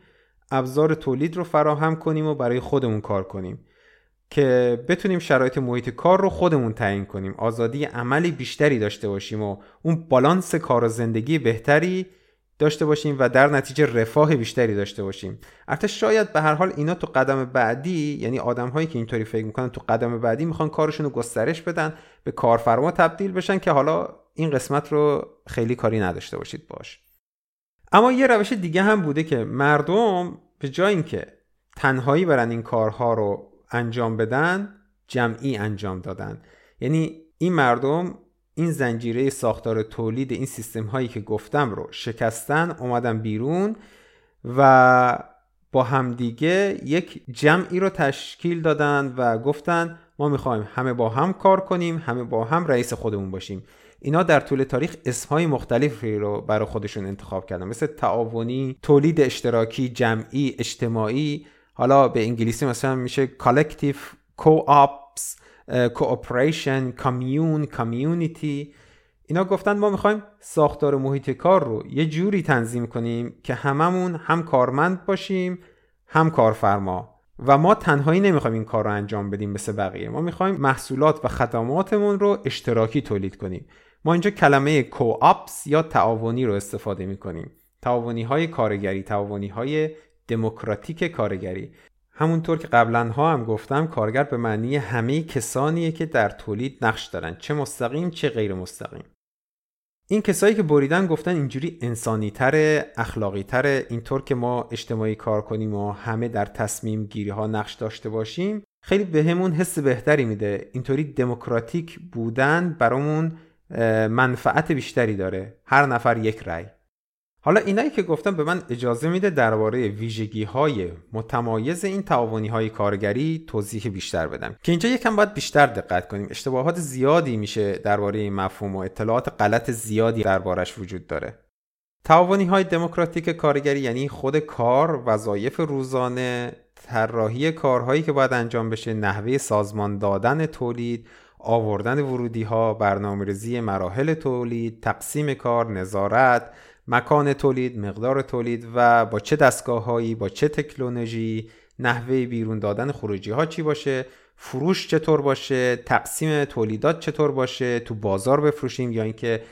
ابزار تولید رو فراهم کنیم و برای خودمون کار کنیم. که بتونیم شرایط محیط کار رو خودمون تعیین کنیم. آزادی عملی بیشتری داشته باشیم و اون بالانس کار و زندگی بهتری داشته باشیم و در نتیجه رفاه بیشتری داشته باشیم. البته شاید به هر حال اینا تو قدم بعدی یعنی آدم هایی که اینطوری فکر می‌کنن تو قدم بعدی می‌خوان کارشون رو گسترش بدن به کارفرما تبدیل بشن که حالا این قسمت رو خیلی کاری نداشته باشید باش. اما یه روش دیگه هم بوده که مردم به جای اینکه تنهایی برن این کارها رو انجام بدن جمعی انجام دادن. یعنی این مردم این زنجیره ساختار تولید این سیستم هایی که گفتم رو شکستن اومدن بیرون و با همدیگه یک جمعی رو تشکیل دادن و گفتن ما می‌خوایم همه با هم کار کنیم همه با هم رئیس خودمون باشیم. اینا در طول تاریخ اسمهای مختلفی رو برای خودشون انتخاب کردن. مثل تعاونی، تولید اشتراکی، جمعی، اجتماعی حالا به انگلیسی مثلا میشه collective co-ops cooperation کامیون کامیونیتی اینا گفتن ما می‌خوایم ساختار محیط کار رو یه جوری تنظیم کنیم که هممون هم کارمند باشیم هم کارفرما. و ما تنهایی نمی‌خوایم این کار رو انجام بدیم مثل بقیه. ما می‌خوایم محصولات و خدماتمون رو اشتراکی تولید کنیم. ما اینجا کلمه کوآپس یا تعاونی رو استفاده می‌کنیم. تعاونی های کارگری تعاونی های دموکراتیک کارگری. همونطور که قبلا ها هم گفتم کارگر به معنی همه کسانیه که در تولید نقش دارن چه مستقیم چه غیر مستقیم. این کسایی که بریدن گفتن اینجوری انسانی تر اخلاقی تر اینطور که ما اجتماعی کار کنیم و همه در تصمیم گیری ها نقش داشته باشیم خیلی بهمون به حس بهتری میده. اینطوری دموکراتیک بودن برامون منفعت بیشتری داره. هر نفر یک رأی. حالا اینایی که گفتم به من اجازه میده درباره ویژگی های متمایز این تعاونی های کارگری توضیح بیشتر بدم. که اینجا یکم باید بیشتر دقت کنیم. اشتباهات زیادی میشه درباره این مفهوم و اطلاعات غلط زیادی دربارش وجود داره. تعاونی های دموکراتیک کارگری یعنی خود کار وظایف روزانه طراحی کارهایی که باید انجام بشه نحوه سازمان دادن تولید آوردن ورودی ها برنامه‌ریزی مراحل تولید تقسیم کار نظارت مکان تولید مقدار تولید و با چه دستگاه هایی با چه تکنولوژی نحوه بیرون دادن خروجی ها چی باشه فروش چطور باشه تقسیم تولیدات چطور باشه تو بازار بفروشیم یا اینکه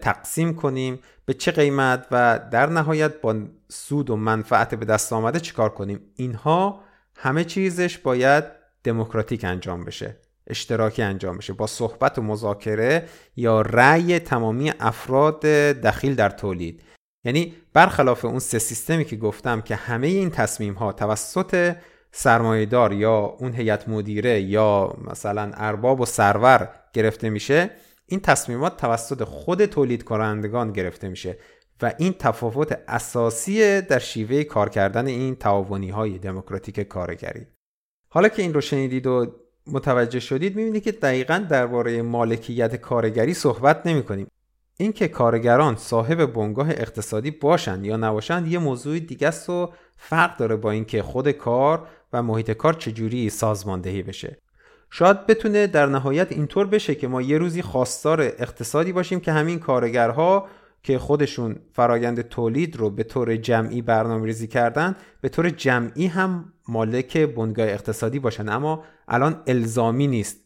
تقسیم کنیم به چه قیمت و در نهایت با سود و منفعت به دست آمده چیکار کنیم؟ اینها همه چیزش باید دموکراتیک انجام بشه. اشتراکی انجام بشه با صحبت و مذاکره یا رأی تمامی افراد دخیل در تولید. یعنی برخلاف اون سه سیستمی که گفتم که همه این تصمیم ها توسط سرمایهدار یا اون هیئت مدیره یا مثلا ارباب و سرور گرفته میشه این تصمیمات توسط خود تولید کنندگان گرفته میشه و این تفاوت اساسی در شیوه کار کردن این تعاونی های دموکراتیک کارگری. حالا که این رو شنیدید و متوجه شدید می‌بینید که دقیقا درباره مالکیت کارگری صحبت نمی کنیم. اینکه کارگران صاحب بنگاه اقتصادی باشند یا نباشند یه موضوع دیگه است و فرق داره با اینکه خود کار و محیط کار چجوری سازماندهی بشه شاید بتونه در نهایت اینطور بشه که ما یه روزی خواستار اقتصادی باشیم که همین کارگرها که خودشون فرایند تولید رو به طور جمعی برنامه ریزی کردن به طور جمعی هم مالک بنگاه اقتصادی باشن. اما الان الزامی نیست.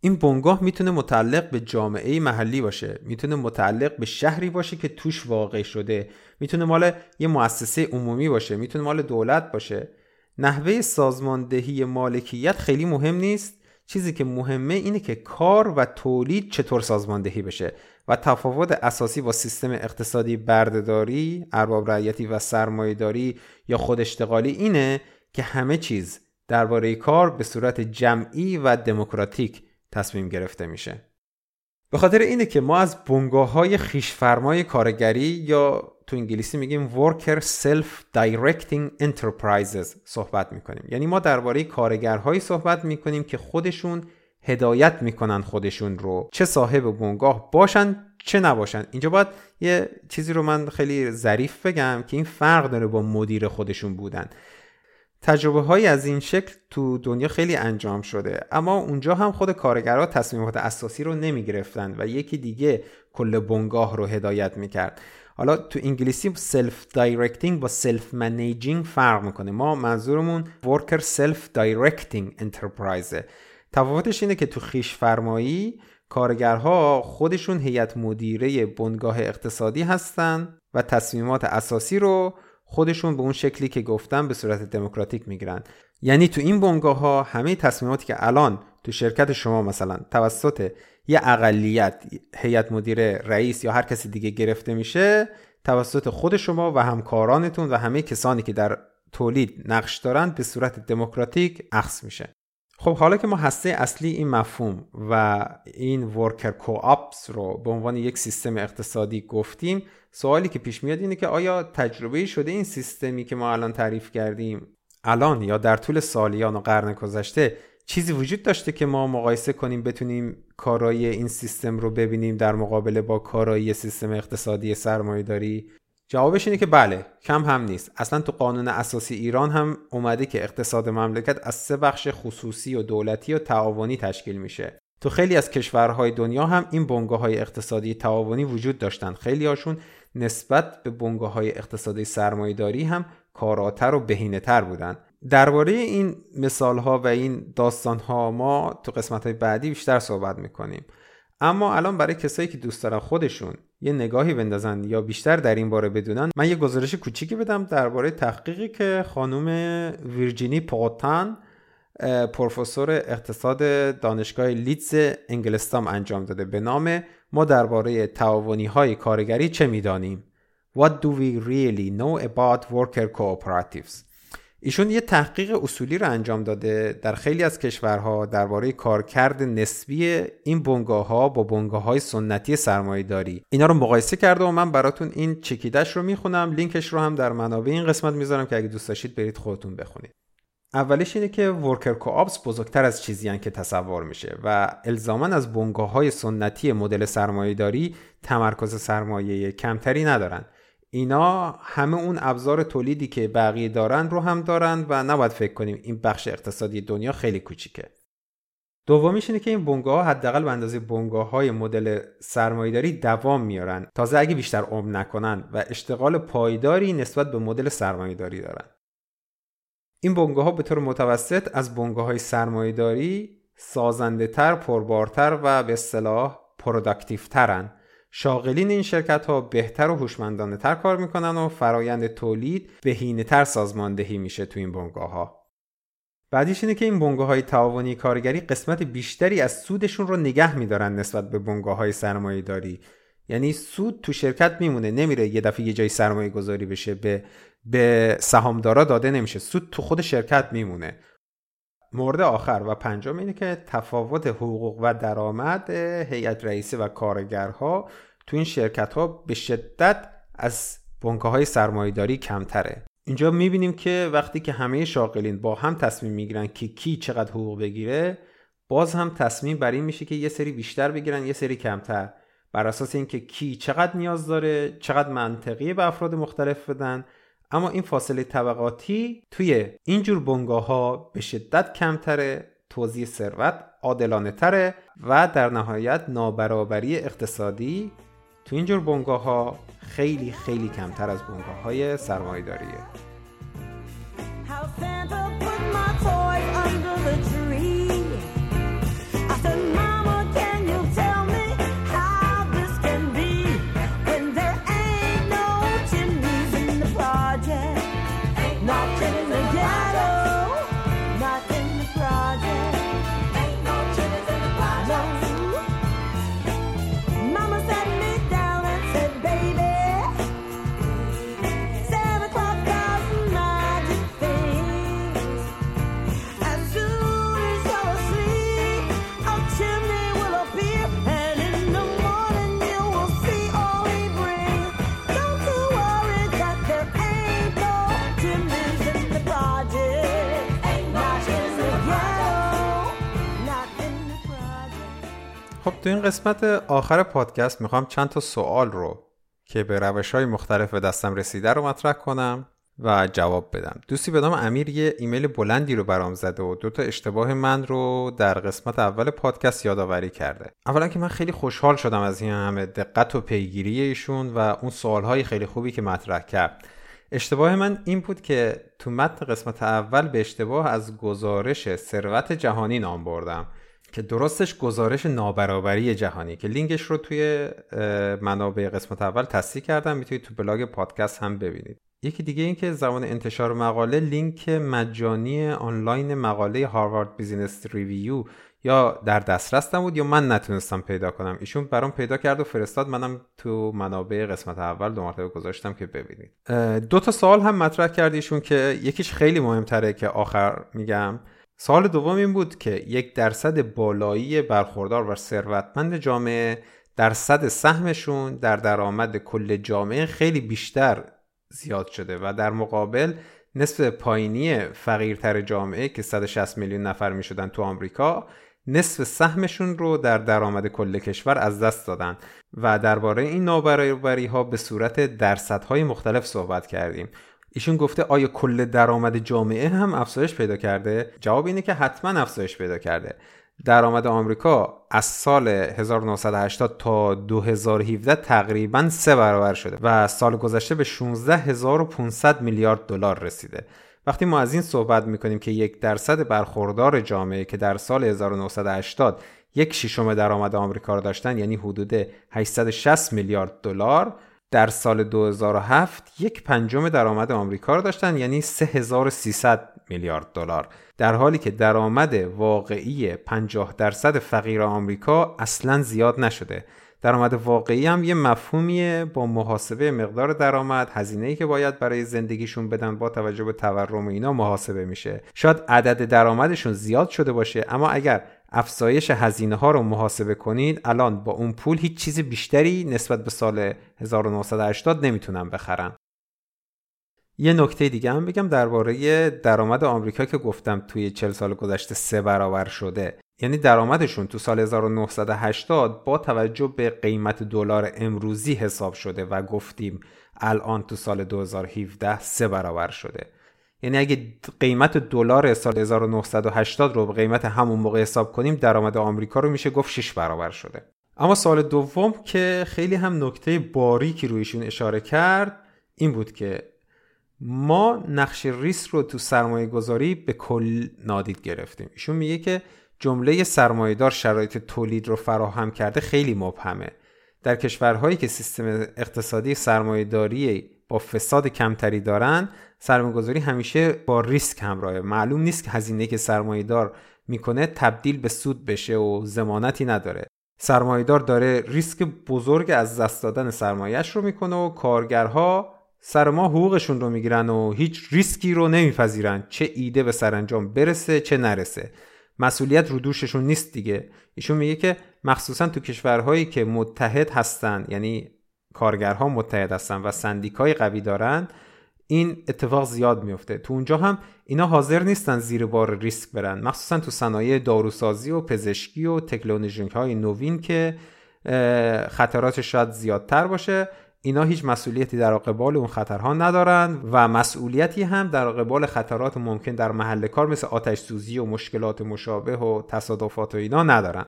این بنگاه می‌تونه متعلق به جامعه محلی باشه می‌تونه متعلق به شهری باشه که توش واقع شده. می‌تونه مال یه مؤسسه عمومی باشه می‌تونه مال دولت باشه. نحوه سازماندهی مالکیت خیلی مهم نیست. چیزی که مهمه اینه که کار و تولید چطور سازماندهی بشه. و تفاوت اساسی با سیستم اقتصادی بردهداری، ارباب رعیتی و سرمایهداری یا خود اشتغالی اینه که همه چیز درباره کار به صورت جمعی و دموکراتیک تصمیم گرفته میشه. به خاطر اینه که ما از بنگاه های خیشفرمای کارگری یا تو انگلیسی میگیم worker self directing enterprises صحبت می‌کنیم یعنی ما درباره کارگرهایی صحبت می‌کنیم که خودشون هدایت می‌کنن خودشون رو. چه صاحب بنگاه باشن چه نباشن. اینجا باید یه چیزی رو من خیلی ظریف بگم که این فرق داره با مدیر خودشون بودن. تجربه های از این شکل تو دنیا خیلی انجام شده. اما اونجا هم خود کارگرها تصمیمات اساسی رو نمی گرفتن و یکی دیگه کل بنگاه رو هدایت می‌کرد. حالا تو انگلیسی self-directing با self-managing فرق می‌کنه. ما منظورمون worker self-directing enterprise ه تفاوتش اینه که تو خویش‌فرمایی کارگرها خودشون هیئت مدیره بنگاه اقتصادی هستن و تصمیمات اساسی رو خودشون به اون شکلی که گفتم به صورت دموکراتیک می‌گیرن. یعنی تو این بنگاه ها همه تصمیماتی که الان تو شرکت شما مثلا توسط یه اقلیت هیئت مدیره رئیس یا هر کسی دیگه گرفته میشه توسط خود شما و همکارانتون و همه کسانی که در تولید نقش دارند به صورت دموکراتیک اخذ میشه. خب حالا که ما هسته اصلی این مفهوم و این ورکر کوآپس رو به عنوان یک سیستم اقتصادی گفتیم سوالی که پیش میاد اینه که آیا تجربه شده این سیستمی که ما الان تعریف کردیم الان یا در طول سالیان و قرن گذشته چیزی وجود داشته که ما مقایسه کنیم بتونیم کارایی این سیستم رو ببینیم در مقابله با کارایی سیستم اقتصادی سرمایه داری جوابش اینه که بله کم هم نیست. اصلا تو قانون اساسی ایران هم اومده که اقتصاد مملکت از سه بخش خصوصی و دولتی و تعاونی تشکیل میشه. تو خیلی از کشورهای دنیا هم این بنگاه های اقتصادی تعاونی وجود داشتن. خیلی هاشون نسبت به بنگاه های اقتصادی سرمایهداری هم کاراتر و بهینه تر بودن. درباره این مثال ها و این داستان ها ما تو قسمت های بعدی بیشتر صحبت می‌کنیم. اما الان برای کسایی که دوست دارن خودشون یه نگاهی بندازن یا بیشتر در این باره بدونن من یه گزارش کوچیکی بدم درباره تحقیقی که خانم ویرجینی پوتان پروفسور اقتصاد دانشگاه لیدز انگلستان انجام داده. به نام ما درباره تعاونی های کارگری چه می‌دانیم؟ What do we really know about worker cooperatives? ایشون یه تحقیق اصولی رو انجام داده در خیلی از کشورها درباره کارکرد نسبی این بنگاه ها با بنگاه های سنتی سرمایه داری اینا رو مقایسه کرده و من براتون این چکیدش رو می‌خونم. لینکش رو هم در منابع این قسمت می‌ذارم که اگه دوست داشتید برید خودتون بخونید. اولش اینه که ورکر کوآپس بزرگتر از چیزی که تصور میشه و الزاما از بنگاه های سنتی مدل سرمایه داری تمرکز سرمایه کمتری ندارن اینا همه اون ابزار تولیدی که بقیه دارن رو هم دارن و نباید فکر کنیم این بخش اقتصادی دنیا خیلی کوچیکه. دومیش اینه که این بنگاه حداقل به اندازه بنگاه های مدل سرمایهداری دوام میارن. تازه اگه بیشتر عمر نکنن و اشتغال پایداری نسبت به مدل سرمایهداری دارن. این بنگاه به طور متوسط از بنگاه های سرمایهداری سازنده تر، پربارتر و به اصطلاح productive ترن شاغلین این شرکت ها بهتر و هوشمندانه تر کار می‌کنن و فرایند تولید بهینه تر سازماندهی میشه تو این بنگاه ها. بعدیش اینه که این بنگاه های تعاونی کارگری قسمت بیشتری از سودشون رو نگه میدارن نسبت به بنگاه های سرمایه داری یعنی سود تو شرکت میمونه نمیره یه دفعه یه جای سرمایه گذاری بشه به به سهامدارا داده نمیشه. سود تو خود شرکت میمونه. مورد آخر و پنجم اینه که تفاوت حقوق و درآمد هیئت رئیسه و کارگرها تو این شرکت ها به شدت از بنک های سرمایهداری کمتره. اینجا می‌بینیم که وقتی که همه شاغلین با هم تصمیم می‌گیرن که کی چقدر حقوق بگیره باز هم تصمیم بر این میشه که یه سری بیشتر بگیرن یه سری کمتر. بر اساس اینکه کی چقدر نیاز داره چقدر منطقی به افراد مختلف بدن اما این فاصله طبقاتی توی اینجور بنگاه ها به شدت کمتره توزیع ثروت عادلانه تره و در نهایت نابرابری اقتصادی تو اینجور بنگاه ها خیلی خیلی کمتر از بنگاه های سرمایه داریه تو این قسمت آخر پادکست می‌خوام چند تا سوال رو که به روش های مختلف به دستم رسیده رو مطرح کنم و جواب بدم. دوستی به نام امیر یه ایمیل بلندی رو برام زده و دوتا اشتباه من رو در قسمت اول پادکست یادآوری کرده. اولا که من خیلی خوشحال شدم از این همه دقت و پیگیری ایشون و اون سوالهای خیلی خوبی که مطرح کرد. اشتباه من این بود که تو متن قسمت اول به اشتباه از گزارش ثروت جهانی نام بردم. که درستش گزارش نابرابری جهانی که لینکش رو توی منابع قسمت اول تصحیح کردم می‌تونید تو بلاگ پادکست هم ببینید. یکی دیگه این که زمان انتشار مقاله لینک مجانی آنلاین مقاله Harvard Business Review یا در دسترس نبود یا من نتونستم پیدا کنم. ایشون برام پیدا کرد و فرستاد. منم تو منابع قسمت اول دو مرتبه گذاشتم که ببینید. دو تا سوال هم مطرح کرد ایشون که یکیش خیلی مهمتره که آخر میگم. سال دوم این بود که یک درصد بالایی برخوردار و ثروتمند جامعه درصد سهمشون در درآمد کل جامعه خیلی بیشتر زیاد شده و در مقابل نصف پایینی فقیرتر جامعه که 160 میلیون نفر می شدن تو آمریکا نصف سهمشون رو در درآمد کل کشور از دست دادن و درباره این نابرابری ها به صورت درصدهای مختلف صحبت کردیم. ایشون گفته آیا کل درآمد جامعه هم افزایش پیدا کرده؟ جواب اینه که حتما افزایش پیدا کرده. درآمد آمریکا از سال 1980 تا 2017 تقریبا سه برابر شده و سال گذشته به 16500 میلیارد دلار رسیده. وقتی ما از این صحبت می‌کنیم که یک درصد برخوردار جامعه که در سال 1980 یک ششم درآمد آمریکا را داشتن یعنی حدود 860 میلیارد دلار در سال 2007 یک پنجم درآمد آمریکا را داشتن یعنی 3300 میلیارد دلار. در حالی که درآمد واقعی 50 درصد فقیر آمریکا اصلا زیاد نشده. درآمد واقعی هم یه مفهومیه با محاسبه مقدار درآمد هزینه که باید برای زندگیشون بدن با توجه به تورم اینا محاسبه میشه. شاید عدد درآمدشون زیاد شده باشه اما اگر افزایش هزینه ها رو محاسبه کنید الان با اون پول هیچ چیز بیشتری نسبت به سال 1980 نمی‌تونن بخرن یه نکته دیگه هم بگم درباره درآمد آمریکا که گفتم توی 40 سال گذشته سه برابر شده. یعنی درآمدشون تو سال 1980 با توجه به قیمت دلار امروزی حساب شده و گفتیم الان تو سال 2017 سه برابر شده. یعنی اگه قیمت دلار سال 1980 رو به قیمت همون موقع حساب کنیم درآمد آمریکا رو میشه گفت 6 برابر شده. اما سال دوم که خیلی هم نکته باریکی رویشون اشاره کرد این بود که ما نقش ریس رو تو سرمایه گذاری به کل نادید گرفتیم. ایشون میگه که جمله سرمایهدار شرایط تولید رو فراهم کرده خیلی مبهمه. در کشورهایی که سیستم اقتصادی سرمایهداری با فساد کمتری سرمایه‌گذاری همیشه با ریسک همراهه معلوم نیست که هزینه که سرمایهدار می‌کنه تبدیل به سود بشه و زمانتی نداره. سرمایهدار داره ریسک بزرگ از دست دادن سرمایهش رو می‌کنه و کارگرها سر ما حقوقشون رو می‌گیرن و هیچ ریسکی رو نمیپذیرن. چه ایده به سرانجام برسه چه نرسه. مسئولیت رو دوششون نیست دیگه. ایشون میگه که مخصوصا تو کشورهایی که متحد هستن یعنی کارگرها متحد هستن و سندیکای قوی دارن این اتفاق زیاد میفته تو اونجا هم اینا حاضر نیستن زیر بار ریسک برن. مخصوصا تو صنایع داروسازی و پزشکی و تکنولوژی های نوین که خطراتش شاید زیادتر باشه اینا هیچ مسئولیتی در قبال اون خطرها ندارن و مسئولیتی هم در قبال خطرات ممکن در محل کار مثل آتش سوزی و مشکلات مشابه و تصادفات و اینا ندارن.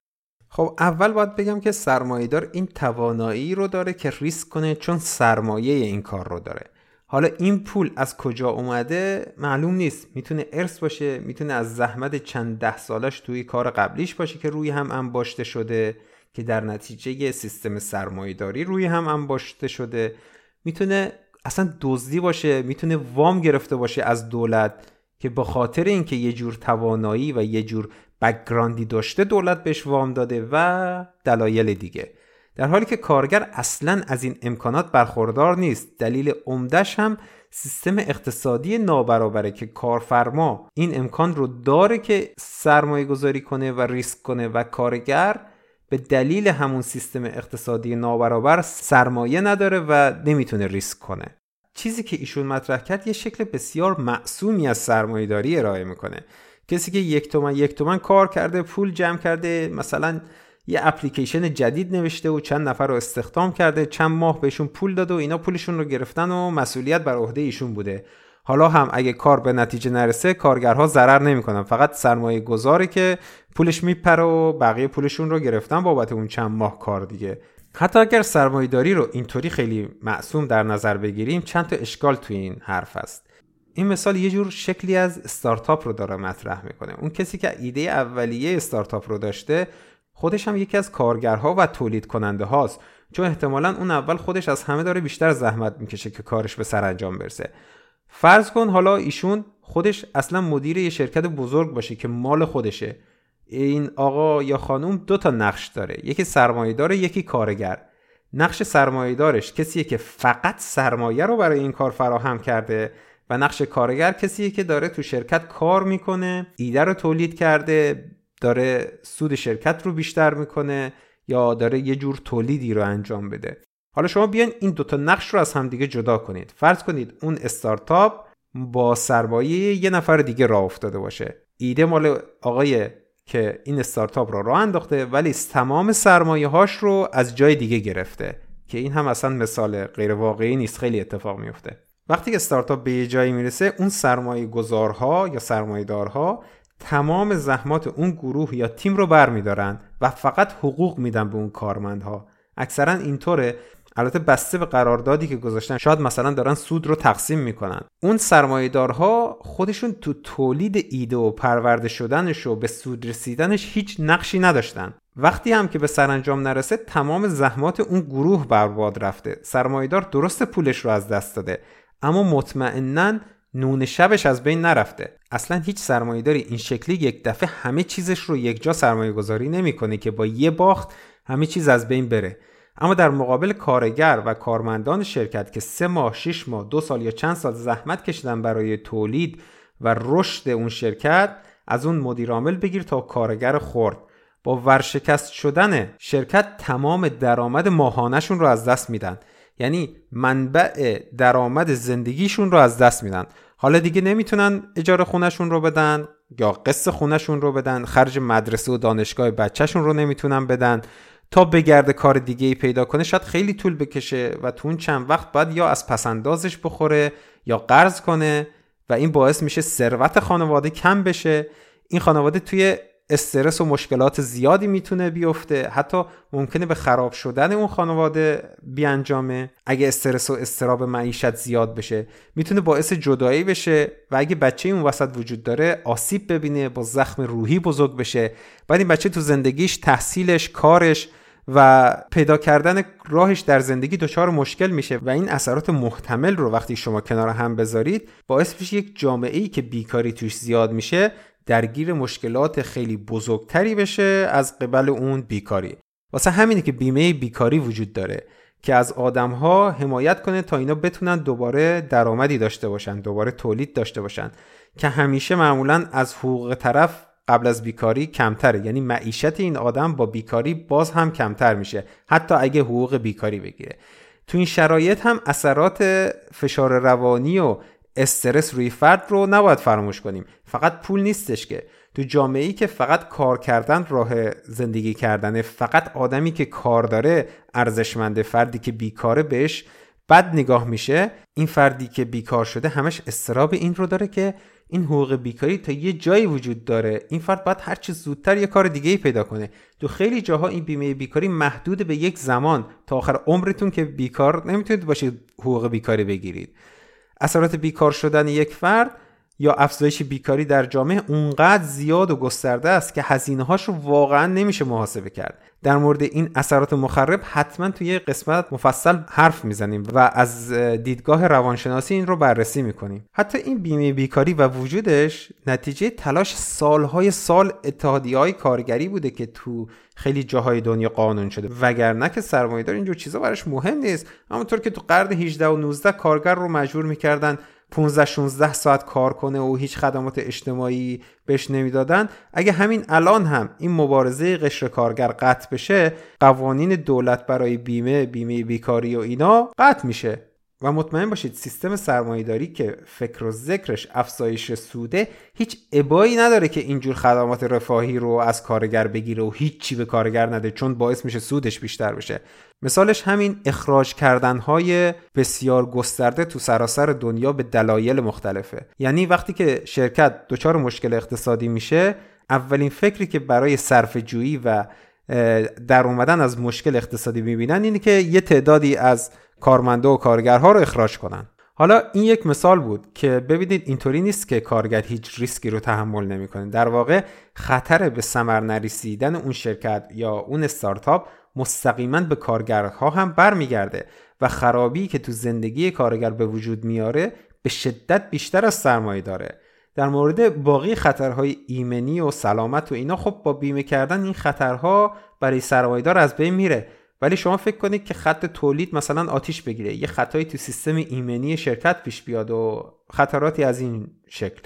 خب اول باید بگم که سرمایهدار این توانایی رو داره که ریسک کنه چون سرمایه این کار رو داره. حالا این پول از کجا اومده معلوم نیست. می‌تونه ارث باشه می‌تونه از زحمت چند ده سالش توی کار قبلیش باشه که روی هم انباشته شده که در نتیجه سیستم سرمایهداری روی هم انباشته شده. می‌تونه اصلا دزدی باشه می‌تونه وام گرفته باشه از دولت که به خاطر اینکه یه جور توانایی و یه جور بکگراندی داشته دولت بهش وام داده و دلایل دیگه. در حالی که کارگر اصلا از این امکانات برخوردار نیست دلیل عمدهش هم سیستم اقتصادی نابرابره که کارفرما این امکان رو داره که سرمایه گذاری کنه و ریسک کنه و کارگر به دلیل همون سیستم اقتصادی نابرابر سرمایه نداره و نمی‌تونه ریسک کنه. چیزی که ایشون مطرح کرد یه شکل بسیار معصومی از سرمایهداری ارائه می‌کنه. کسی که یک تومن یک تومن کار کرده پول جمع کرده مثلا یه اپلیکیشن جدید نوشته و چند نفر رو استخدام کرده. چند ماه بهشون پول داده و اینا پولشون رو گرفتن و مسئولیت بر عهده ایشون بوده. حالا هم اگه کار به نتیجه نرسه کارگرها ضرر نمی‌کنن. فقط سرمایه گذاره که پولش میپره و بقیه پولشون رو گرفتن بابت اون چند ماه کار دیگه. حتی اگر سرمایهداری رو اینطوری خیلی معصوم در نظر بگیریم چند تا اشکال توی این حرف است این مثال یه جور شکلی از استارتاپ رو داره مطرح می‌کنه. اون کسی که ایده اولیه استارتاپ رو داشته خودش هم یکی از کارگرها و تولید کننده هاست. چون احتمالا اون اول خودش از همه داره بیشتر زحمت می‌کشه که کارش به سرانجام برسه. فرض کن حالا ایشون خودش اصلا مدیر یه شرکت بزرگ باشه که مال خودشه. این آقا یا خانوم دو تا نقش داره. یکی سرمایه داره یکی کارگر. نقش سرمایه دارش کسیه که فقط سرمایه رو برای این کار فراهم کرده و نقش کارگر کسیه که داره تو شرکت کار می‌کنه ایده رو تولید کرده داره سود شرکت رو بیشتر می‌کنه یا داره یه جور تولیدی رو انجام بده. حالا شما بیاین این دوتا نقش رو از همدیگه جدا کنید. فرض کنید اون استارتاپ با سرمایه یه نفر دیگه راه افتاده باشه. ایده مال آقای که این استارتاپ رو راه انداخته ولی تمام سرمایه هاش رو از جای دیگه گرفته. که این هم اصلا مثال غیر واقعی نیست خیلی اتفاق میفته وقتی که استارتاپ به یه جایی می‌رسه اون سرمایه گذارها یا سرمایه دارها تمام زحمات اون گروه یا تیم رو برمیدارن و فقط حقوق میدن به اون کارمندها. اکثرا اینطوره. البته بسته به قراردادی که گذاشتن شاید مثلا دارن سود رو تقسیم می‌کنن. اون سرمایهدارها خودشون تو تولید ایده و پرورده شدنش و به سود رسیدنش هیچ نقشی نداشتن. وقتی هم که به سرانجام نرسه تمام زحمات اون گروه برباد رفته. سرمایهدار درست پولش رو از دست داده اما مطمئنا نون شبش از بین نرفته. اصلا هیچ سرمایهداری این شکلی یک دفعه همه چیزش رو یک جا سرمایه گذاری نمی‌کنه که با یه باخت همه چیز از بین بره. اما در مقابل کارگر و کارمندان شرکت که سه ماه، شش ماه، دو سال یا چند سال زحمت کشیدن برای تولید و رشد اون شرکت از اون مدیرعامل بگیر تا کارگر خورد با ورشکست شدن شرکت تمام درآمد ماهانهشون رو از دست میدن. یعنی منبع درآمد زندگیشون رو از دست میدن. حالا دیگه نمی‌تونن اجاره خونشون رو بدن یا قسط خونشون رو بدن خرج مدرسه و دانشگاه بچهشون رو نمی‌تونن بدن تا بگرده کار دیگه ای پیدا کنه. شاید خیلی طول بکشه و تو اون چند وقت باید یا از پسندازش بخوره یا قرض کنه و این باعث میشه ثروت خانواده کم بشه. این خانواده توی استرس و مشکلات زیادی می‌تونه بیفته. حتی ممکنه به خراب شدن اون خانواده بیانجامه. اگه استرس و استراب معیشت زیاد بشه می‌تونه باعث جدایی بشه و اگه بچه اون وسط وجود داره آسیب ببینه با زخم روحی بزرگ بشه. بعد این بچه تو زندگیش تحصیلش کارش و پیدا کردن راهش در زندگی دچار مشکل میشه و این اثرات محتمل رو وقتی شما کنار هم بذارید باعث میشه یک جامعه ای که بیکاری توش زیاد میشه درگیر مشکلات خیلی بزرگتری بشه از قبل اون بیکاری. واسه همینه که بیمه بیکاری وجود داره که از آدمها حمایت کنه تا اینا بتونن دوباره درآمدی داشته باشن دوباره تولید داشته باشن که همیشه معمولا از حقوق طرف قبل از بیکاری کمتره. یعنی معیشت این آدم با بیکاری باز هم کمتر میشه حتی اگه حقوق بیکاری بگیره. تو این شرایط هم اثرات فشار روانی و استرس روی فرد رو نباید فراموش کنیم. فقط پول نیستش که. تو جامعه ای که فقط کار کردن راه زندگی کردنه فقط آدمی که کار داره ارزشمنده فردی که بیکاره بهش بد نگاه میشه این فردی که بیکار شده همش استراب این رو داره که این حقوق بیکاری تا یه جایی وجود داره. این فرد باید هر چه زودتر یه کار دیگه ای پیدا کنه. تو خیلی جاها این بیمه بیکاری محدود به یک زمان. تا آخر عمرتون که بیکار نمی‌تونید باشید حقوق بیکاری بگیرید. اثرات بیکار شدن یک فرد یا افزایش بیکاری در جامعه اونقدر زیاد و گسترده است که هزینه هاش رو واقعا نمیشه محاسبه کرد. در مورد این اثرات مخرب حتما توی یه قسمت مفصل حرف می‌زنیم و از دیدگاه روانشناسی این رو بررسی می‌کنیم. حتی این بیمه بیکاری و وجودش نتیجه تلاش سالهای سال اتحادی های کارگری بوده که تو خیلی جاهای دنیا قانون شده. وگرنه که سرمایه‌دار اینجور چیزا براش مهم نیست. همونطور که تو قرن 18 و 19 کارگر رو مجبور می‌کردن 15 16 ساعت کار کنه و هیچ خدمات اجتماعی بهش نمی‌دادن. اگه همین الان هم این مبارزه قشر کارگر قطع بشه قوانین دولت برای بیمه بیمه بیکاری و اینا قطع میشه. و مطمئن باشید سیستم سرمایهداری که فکر و ذکرش افزایش سوده هیچ ابایی نداره که اینجور خدمات رفاهی رو از کارگر بگیره و هیچی به کارگر نده چون باعث میشه سودش بیشتر بشه. مثالش همین اخراج کردن های بسیار گسترده تو سراسر دنیا به دلایل مختلفه. یعنی وقتی که شرکت دچار مشکل اقتصادی میشه اولین فکری که برای صرف جویی و در اومدن از مشکل اقتصادی می‌بینن اینه که یه تعدادی از کارمنده و کارگرها رو اخراج کنن. حالا این یک مثال بود که ببینید اینطوری نیست که کارگر هیچ ریسکی رو تحمل نمی‌کنه. در واقع خطر به ثمر نرسیدن اون شرکت یا اون استارتاپ مستقیما به کارگرها هم برمیگرده و خرابی که تو زندگی کارگر به وجود میاره به شدت بیشتر از سرمایه داره. در مورد باقی خطرهای ایمنی و سلامت و اینا خب با بیمه کردن این خطرها برای سرمایه‌دار از بین میره. ولی شما فکر کنید که خط تولید مثلا آتیش بگیره. یه خطایی تو سیستم ایمنی شرکت پیش بیاد و خطراتی از این شکل.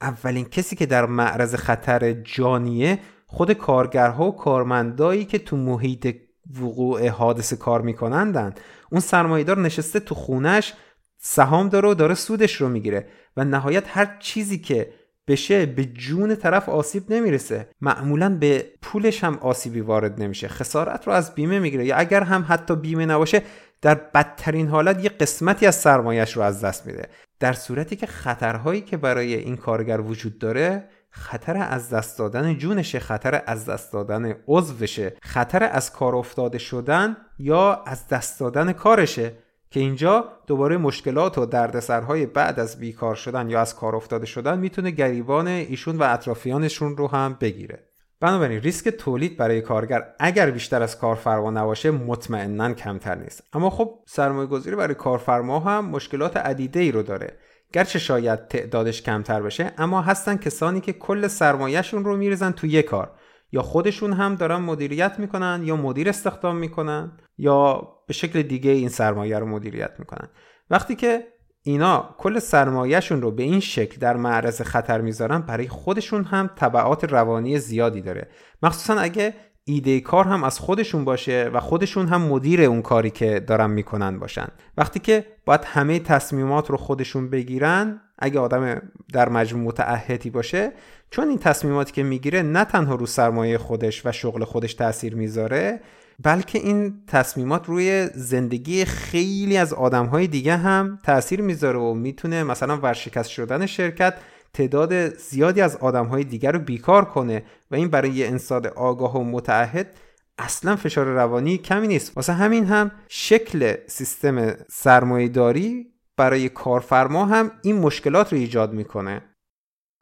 اولین کسی که در معرض خطر جانیه خود کارگرها و کارمندایی که تو محیط وقوع حادثه کار میکنندن. اون سرمایهدار نشسته تو خونش سهام داره و داره سودش رو می‌گیره و نهایت هر چیزی که بشه به جون طرف آسیب نمی‌رسه. معمولا به پولش هم آسیبی وارد نمیشه. خسارت رو از بیمه می‌گیره. یا اگر هم حتی بیمه نباشه در بدترین حالت یه قسمتی از سرمایش رو از دست میده. در صورتی که خطرهایی که برای این کارگر وجود داره خطر از دست دادن جونشه خطر از دست دادن عضوشه خطر از کار افتاده شدن یا از دست دادن کارشه. که اینجا دوباره مشکلات و دردسرهای بعد از بیکار شدن یا از کار افتاده شدن می‌تونه گریبان ایشون و اطرافیانشون رو هم بگیره. بنابراین ریسک تولید برای کارگر اگر بیشتر از کارفرما نباشه مطمئنا کمتر نیست. اما خب سرمایه گذاری برای کارفرما هم مشکلات عدیده ای رو داره. گرچه شاید تعدادش کمتر بشه اما هستن کسانی که کل سرمایهشون رو میریزن تو یک کار. یا خودشون هم دارن مدیریت می‌کنن یا مدیر استخدام می‌کنن یا به شکل دیگه این سرمایه رو مدیریت می‌کنن. وقتی که اینا کل سرمایهشون رو به این شکل در معرض خطر می‌ذارن برای خودشون هم تبعات روانی زیادی داره. مخصوصا اگه ایده کار هم از خودشون باشه و خودشون هم مدیر اون کاری که دارن می‌کنن باشن. وقتی که باید همه تصمیمات رو خودشون بگیرن اگه آدم در مجموع متعهدی باشه چون این تصمیماتی که می‌گیره نه تنها رو سرمایه خودش و شغل خودش تاثیر می‌ذاره بلکه این تصمیمات روی زندگی خیلی از آدمهای دیگه هم تاثیر می‌ذاره و می‌تونه مثلا ورشکست شدن شرکت تعداد زیادی از آدمهای دیگر رو بیکار کنه و این برای یه انسان آگاه و متعهد اصلا فشار روانی کمی نیست. واسه همین هم شکل سیستم سرمایهداری برای کارفرما هم این مشکلات رو ایجاد می‌کنه.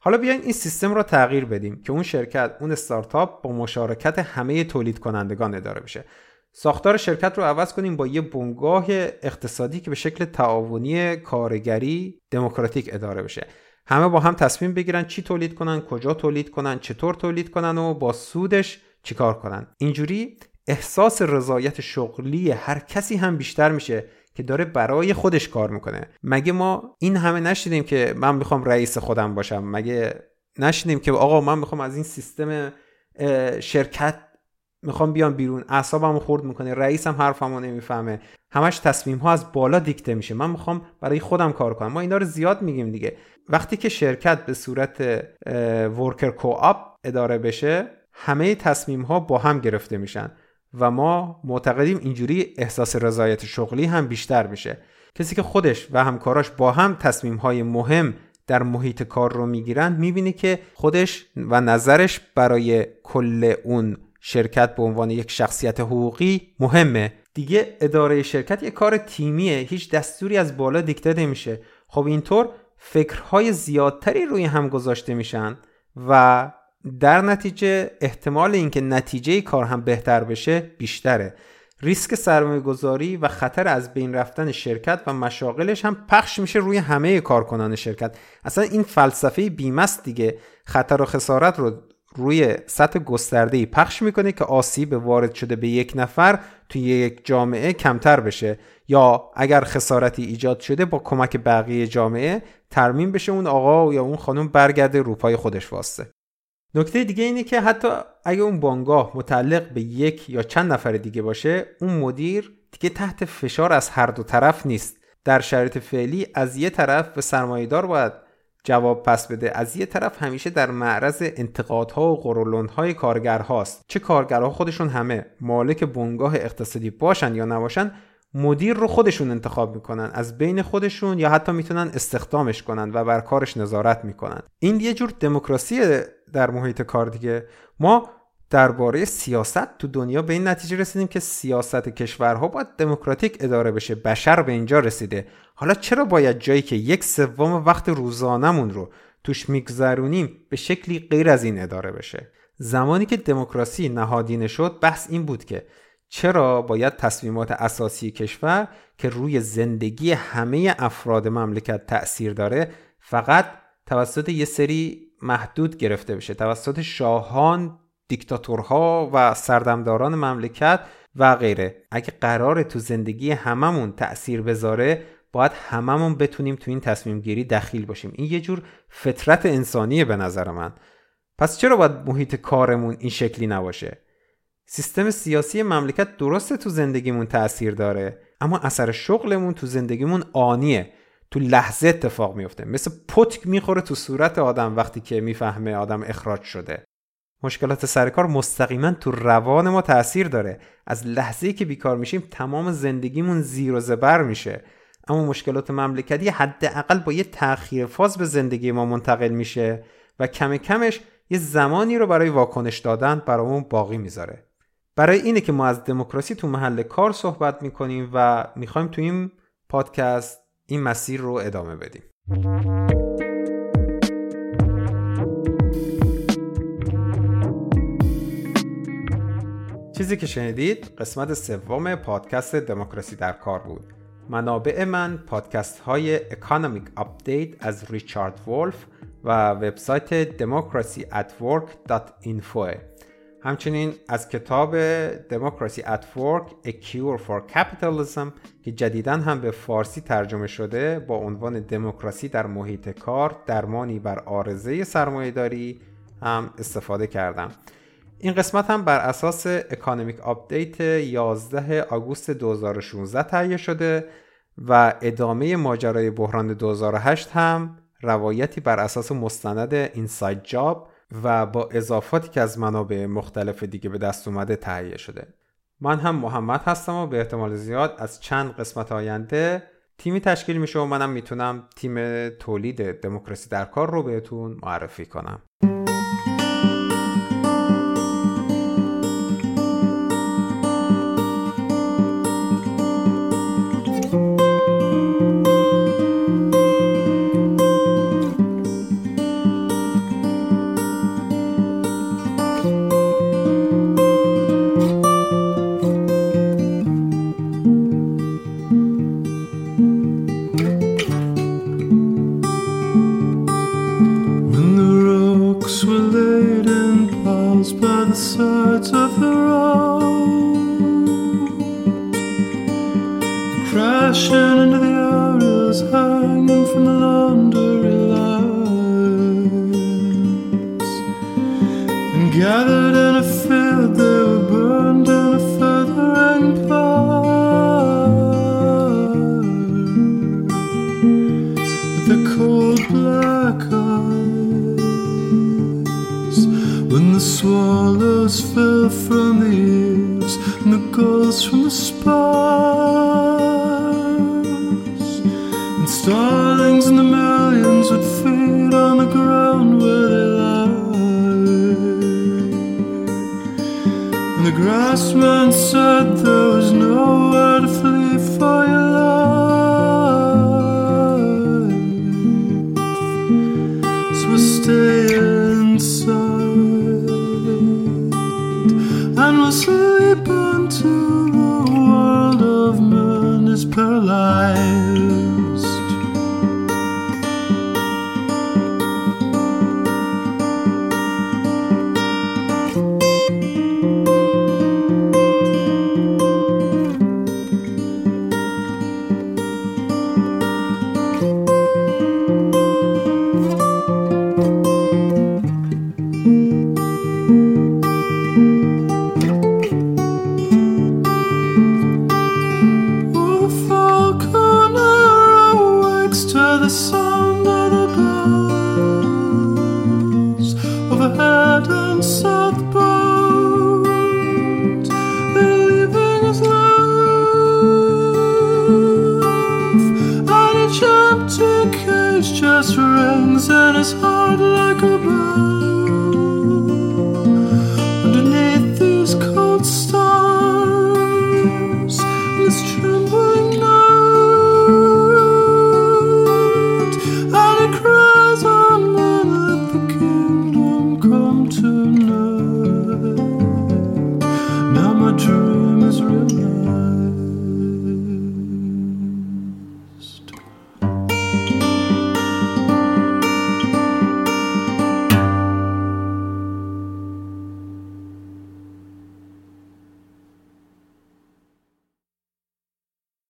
حالا بیاین این سیستم رو تغییر بدیم که اون شرکت اون استارتاپ با مشارکت همه تولید کنندگان اداره بشه. ساختار شرکت رو عوض کنیم با یه بنگاه اقتصادی که به شکل تعاونی کارگری دموکراتیک اداره بشه. همه با هم تصمیم بگیرن چی تولید کنن کجا تولید کنن چطور تولید کنن و با سودش چیکار کنن. اینجوری احساس رضایت شغلی هر کسی هم بیشتر میشه که داره برای خودش کار می‌کنه. مگه ما این همه نشیدیم که من می‌خوام رئیس خودم باشم؟ مگه نشیدیم که آقا من می‌خوام از این سیستم شرکت می‌خوام بیام بیرون؟ اعصابم خورد می‌کنه رئیسم حرفمو نمی‌فهمه. همش تصمیم ها از بالا دیکته میشه. من می‌خوام برای خودم کار کنم. ما اینا رو زیاد میگیم دیگه. وقتی که شرکت به صورت ورکر کوآپ اداره بشه همه تصمیم ها با هم گرفته میشن. و ما معتقدیم اینجوری احساس رضایت شغلی هم بیشتر میشه. کسی که خودش و همکاراش با هم تصمیم های مهم در محیط کار رو می‌گیرن می‌بینی که خودش و نظرش برای کل اون شرکت به عنوان یک شخصیت حقوقی مهمه. دیگه اداره شرکت یک کار تیمیه هیچ دستوری از بالا دیکته نمیشه خب اینطور فکرهای زیادتری روی هم گذاشته میشن و در نتیجه احتمال اینکه نتیجه کار هم بهتر بشه بیشتره. ریسک سرمایه گذاری و خطر از بین رفتن شرکت و مشاغلش هم پخش میشه روی همه کارکنان شرکت. اصلا این فلسفه بیمست دیگه. خطر و خسارت رو روی سطح گسترده پخش می‌کنه که آسیب وارد شده به یک نفر توی یک جامعه کمتر بشه. یا اگر خسارتی ایجاد شده با کمک بقیه جامعه ترمیم بشه اون آقا یا اون خانم برگرده روپای خودش واسه نکته دیگه اینه که حتی اگه اون بانگاه متعلق به یک یا چند نفر دیگه باشه اون مدیر دیگه تحت فشار از هر دو طرف نیست. در شرایط فعلی از یه طرف به سرمایهدار باید جواب پس بده. از یه طرف همیشه در معرض انتقادها و قرولندهای کارگرهاست. چه کارگرها خودشون همه مالک بنگاه اقتصادی باشن یا نباشن مدیر رو خودشون انتخاب می‌کنن از بین خودشون یا حتی می‌تونن استخدامش کنن و بر کارش نظارت می‌کنن. این یه جور دموکراسی در محیط کار دیگه. ما درباره سیاست تو دنیا به این نتیجه رسیدیم که سیاست کشورها باید دموکراتیک اداره بشه بشر به اینجا رسیده. حالا چرا باید جایی که یک سوم وقت روزانمون رو توش میگذرونیم به شکلی غیر از این اداره بشه؟ زمانی که دموکراسی نهادینه شد بحث این بود که چرا باید تصمیمات اساسی کشور که روی زندگی همه افراد مملکت تأثیر داره فقط توسط یه سری محدود گرفته بشه توسط شاهان دیکتاتورها و سردمداران مملکت و غیره. اگه قرار تو زندگی هممون تأثیر بذاره باید هممون بتونیم تو این تصمیم گیری دخیل باشیم. این یه جور فطرت انسانیه به نظر من. پس چرا باید محیط کارمون این شکلی نباشه؟ سیستم سیاسی مملکت درسته تو زندگیمون تاثیر داره اما اثر شغلمون تو زندگیمون آنیه. تو لحظه اتفاق میفته. مثل پتک می‌خوره تو صورت آدم وقتی که می‌فهمه آدم اخراج شده. مشکلات سرکار مستقیما تو روان ما تاثیر داره. از لحظه که بیکار میشیم تمام زندگیمون زیر و زبر میشه. اما مشکلات مملکتی حداقل با یه تأخیر فاز به زندگی ما منتقل میشه و کم کمش یه زمانی رو برای واکنش دادن برامون باقی می‌ذاره. برای اینه که ما از دموکراسی تو محل کار صحبت می‌کنیم و می‌خوایم تو این پادکست این مسیر رو ادامه بدیم. چیزی که شنیدید قسمت سوم پادکست دموکراسی در کار بود. منابع من پادکست های Economic Update از ریچارد ولف و وبسایت democracyatwork.info همچنین از کتاب Democracy at Work A Cure for Capitalism که جدیدا هم به فارسی ترجمه شده با عنوان دموکراسی در محیط کار درمانی بر عارضه سرمایهداری هم استفاده کردم. این قسمت هم بر اساس Economic Update 11 آگوست 2016 تهیه شده و ادامه ماجرای بحران 2008 هم روایتی بر اساس مستند اینساید جاب و با اضافاتی که از منابع مختلف دیگه به دست اومده تهیه شده. من هم محمد هستم و به احتمال زیاد از چند قسمت آینده تیمی تشکیل میشه و منم می‌تونم تیم تولید دموکراسی در کار رو بهتون معرفی کنم. salesman said there was nowhere to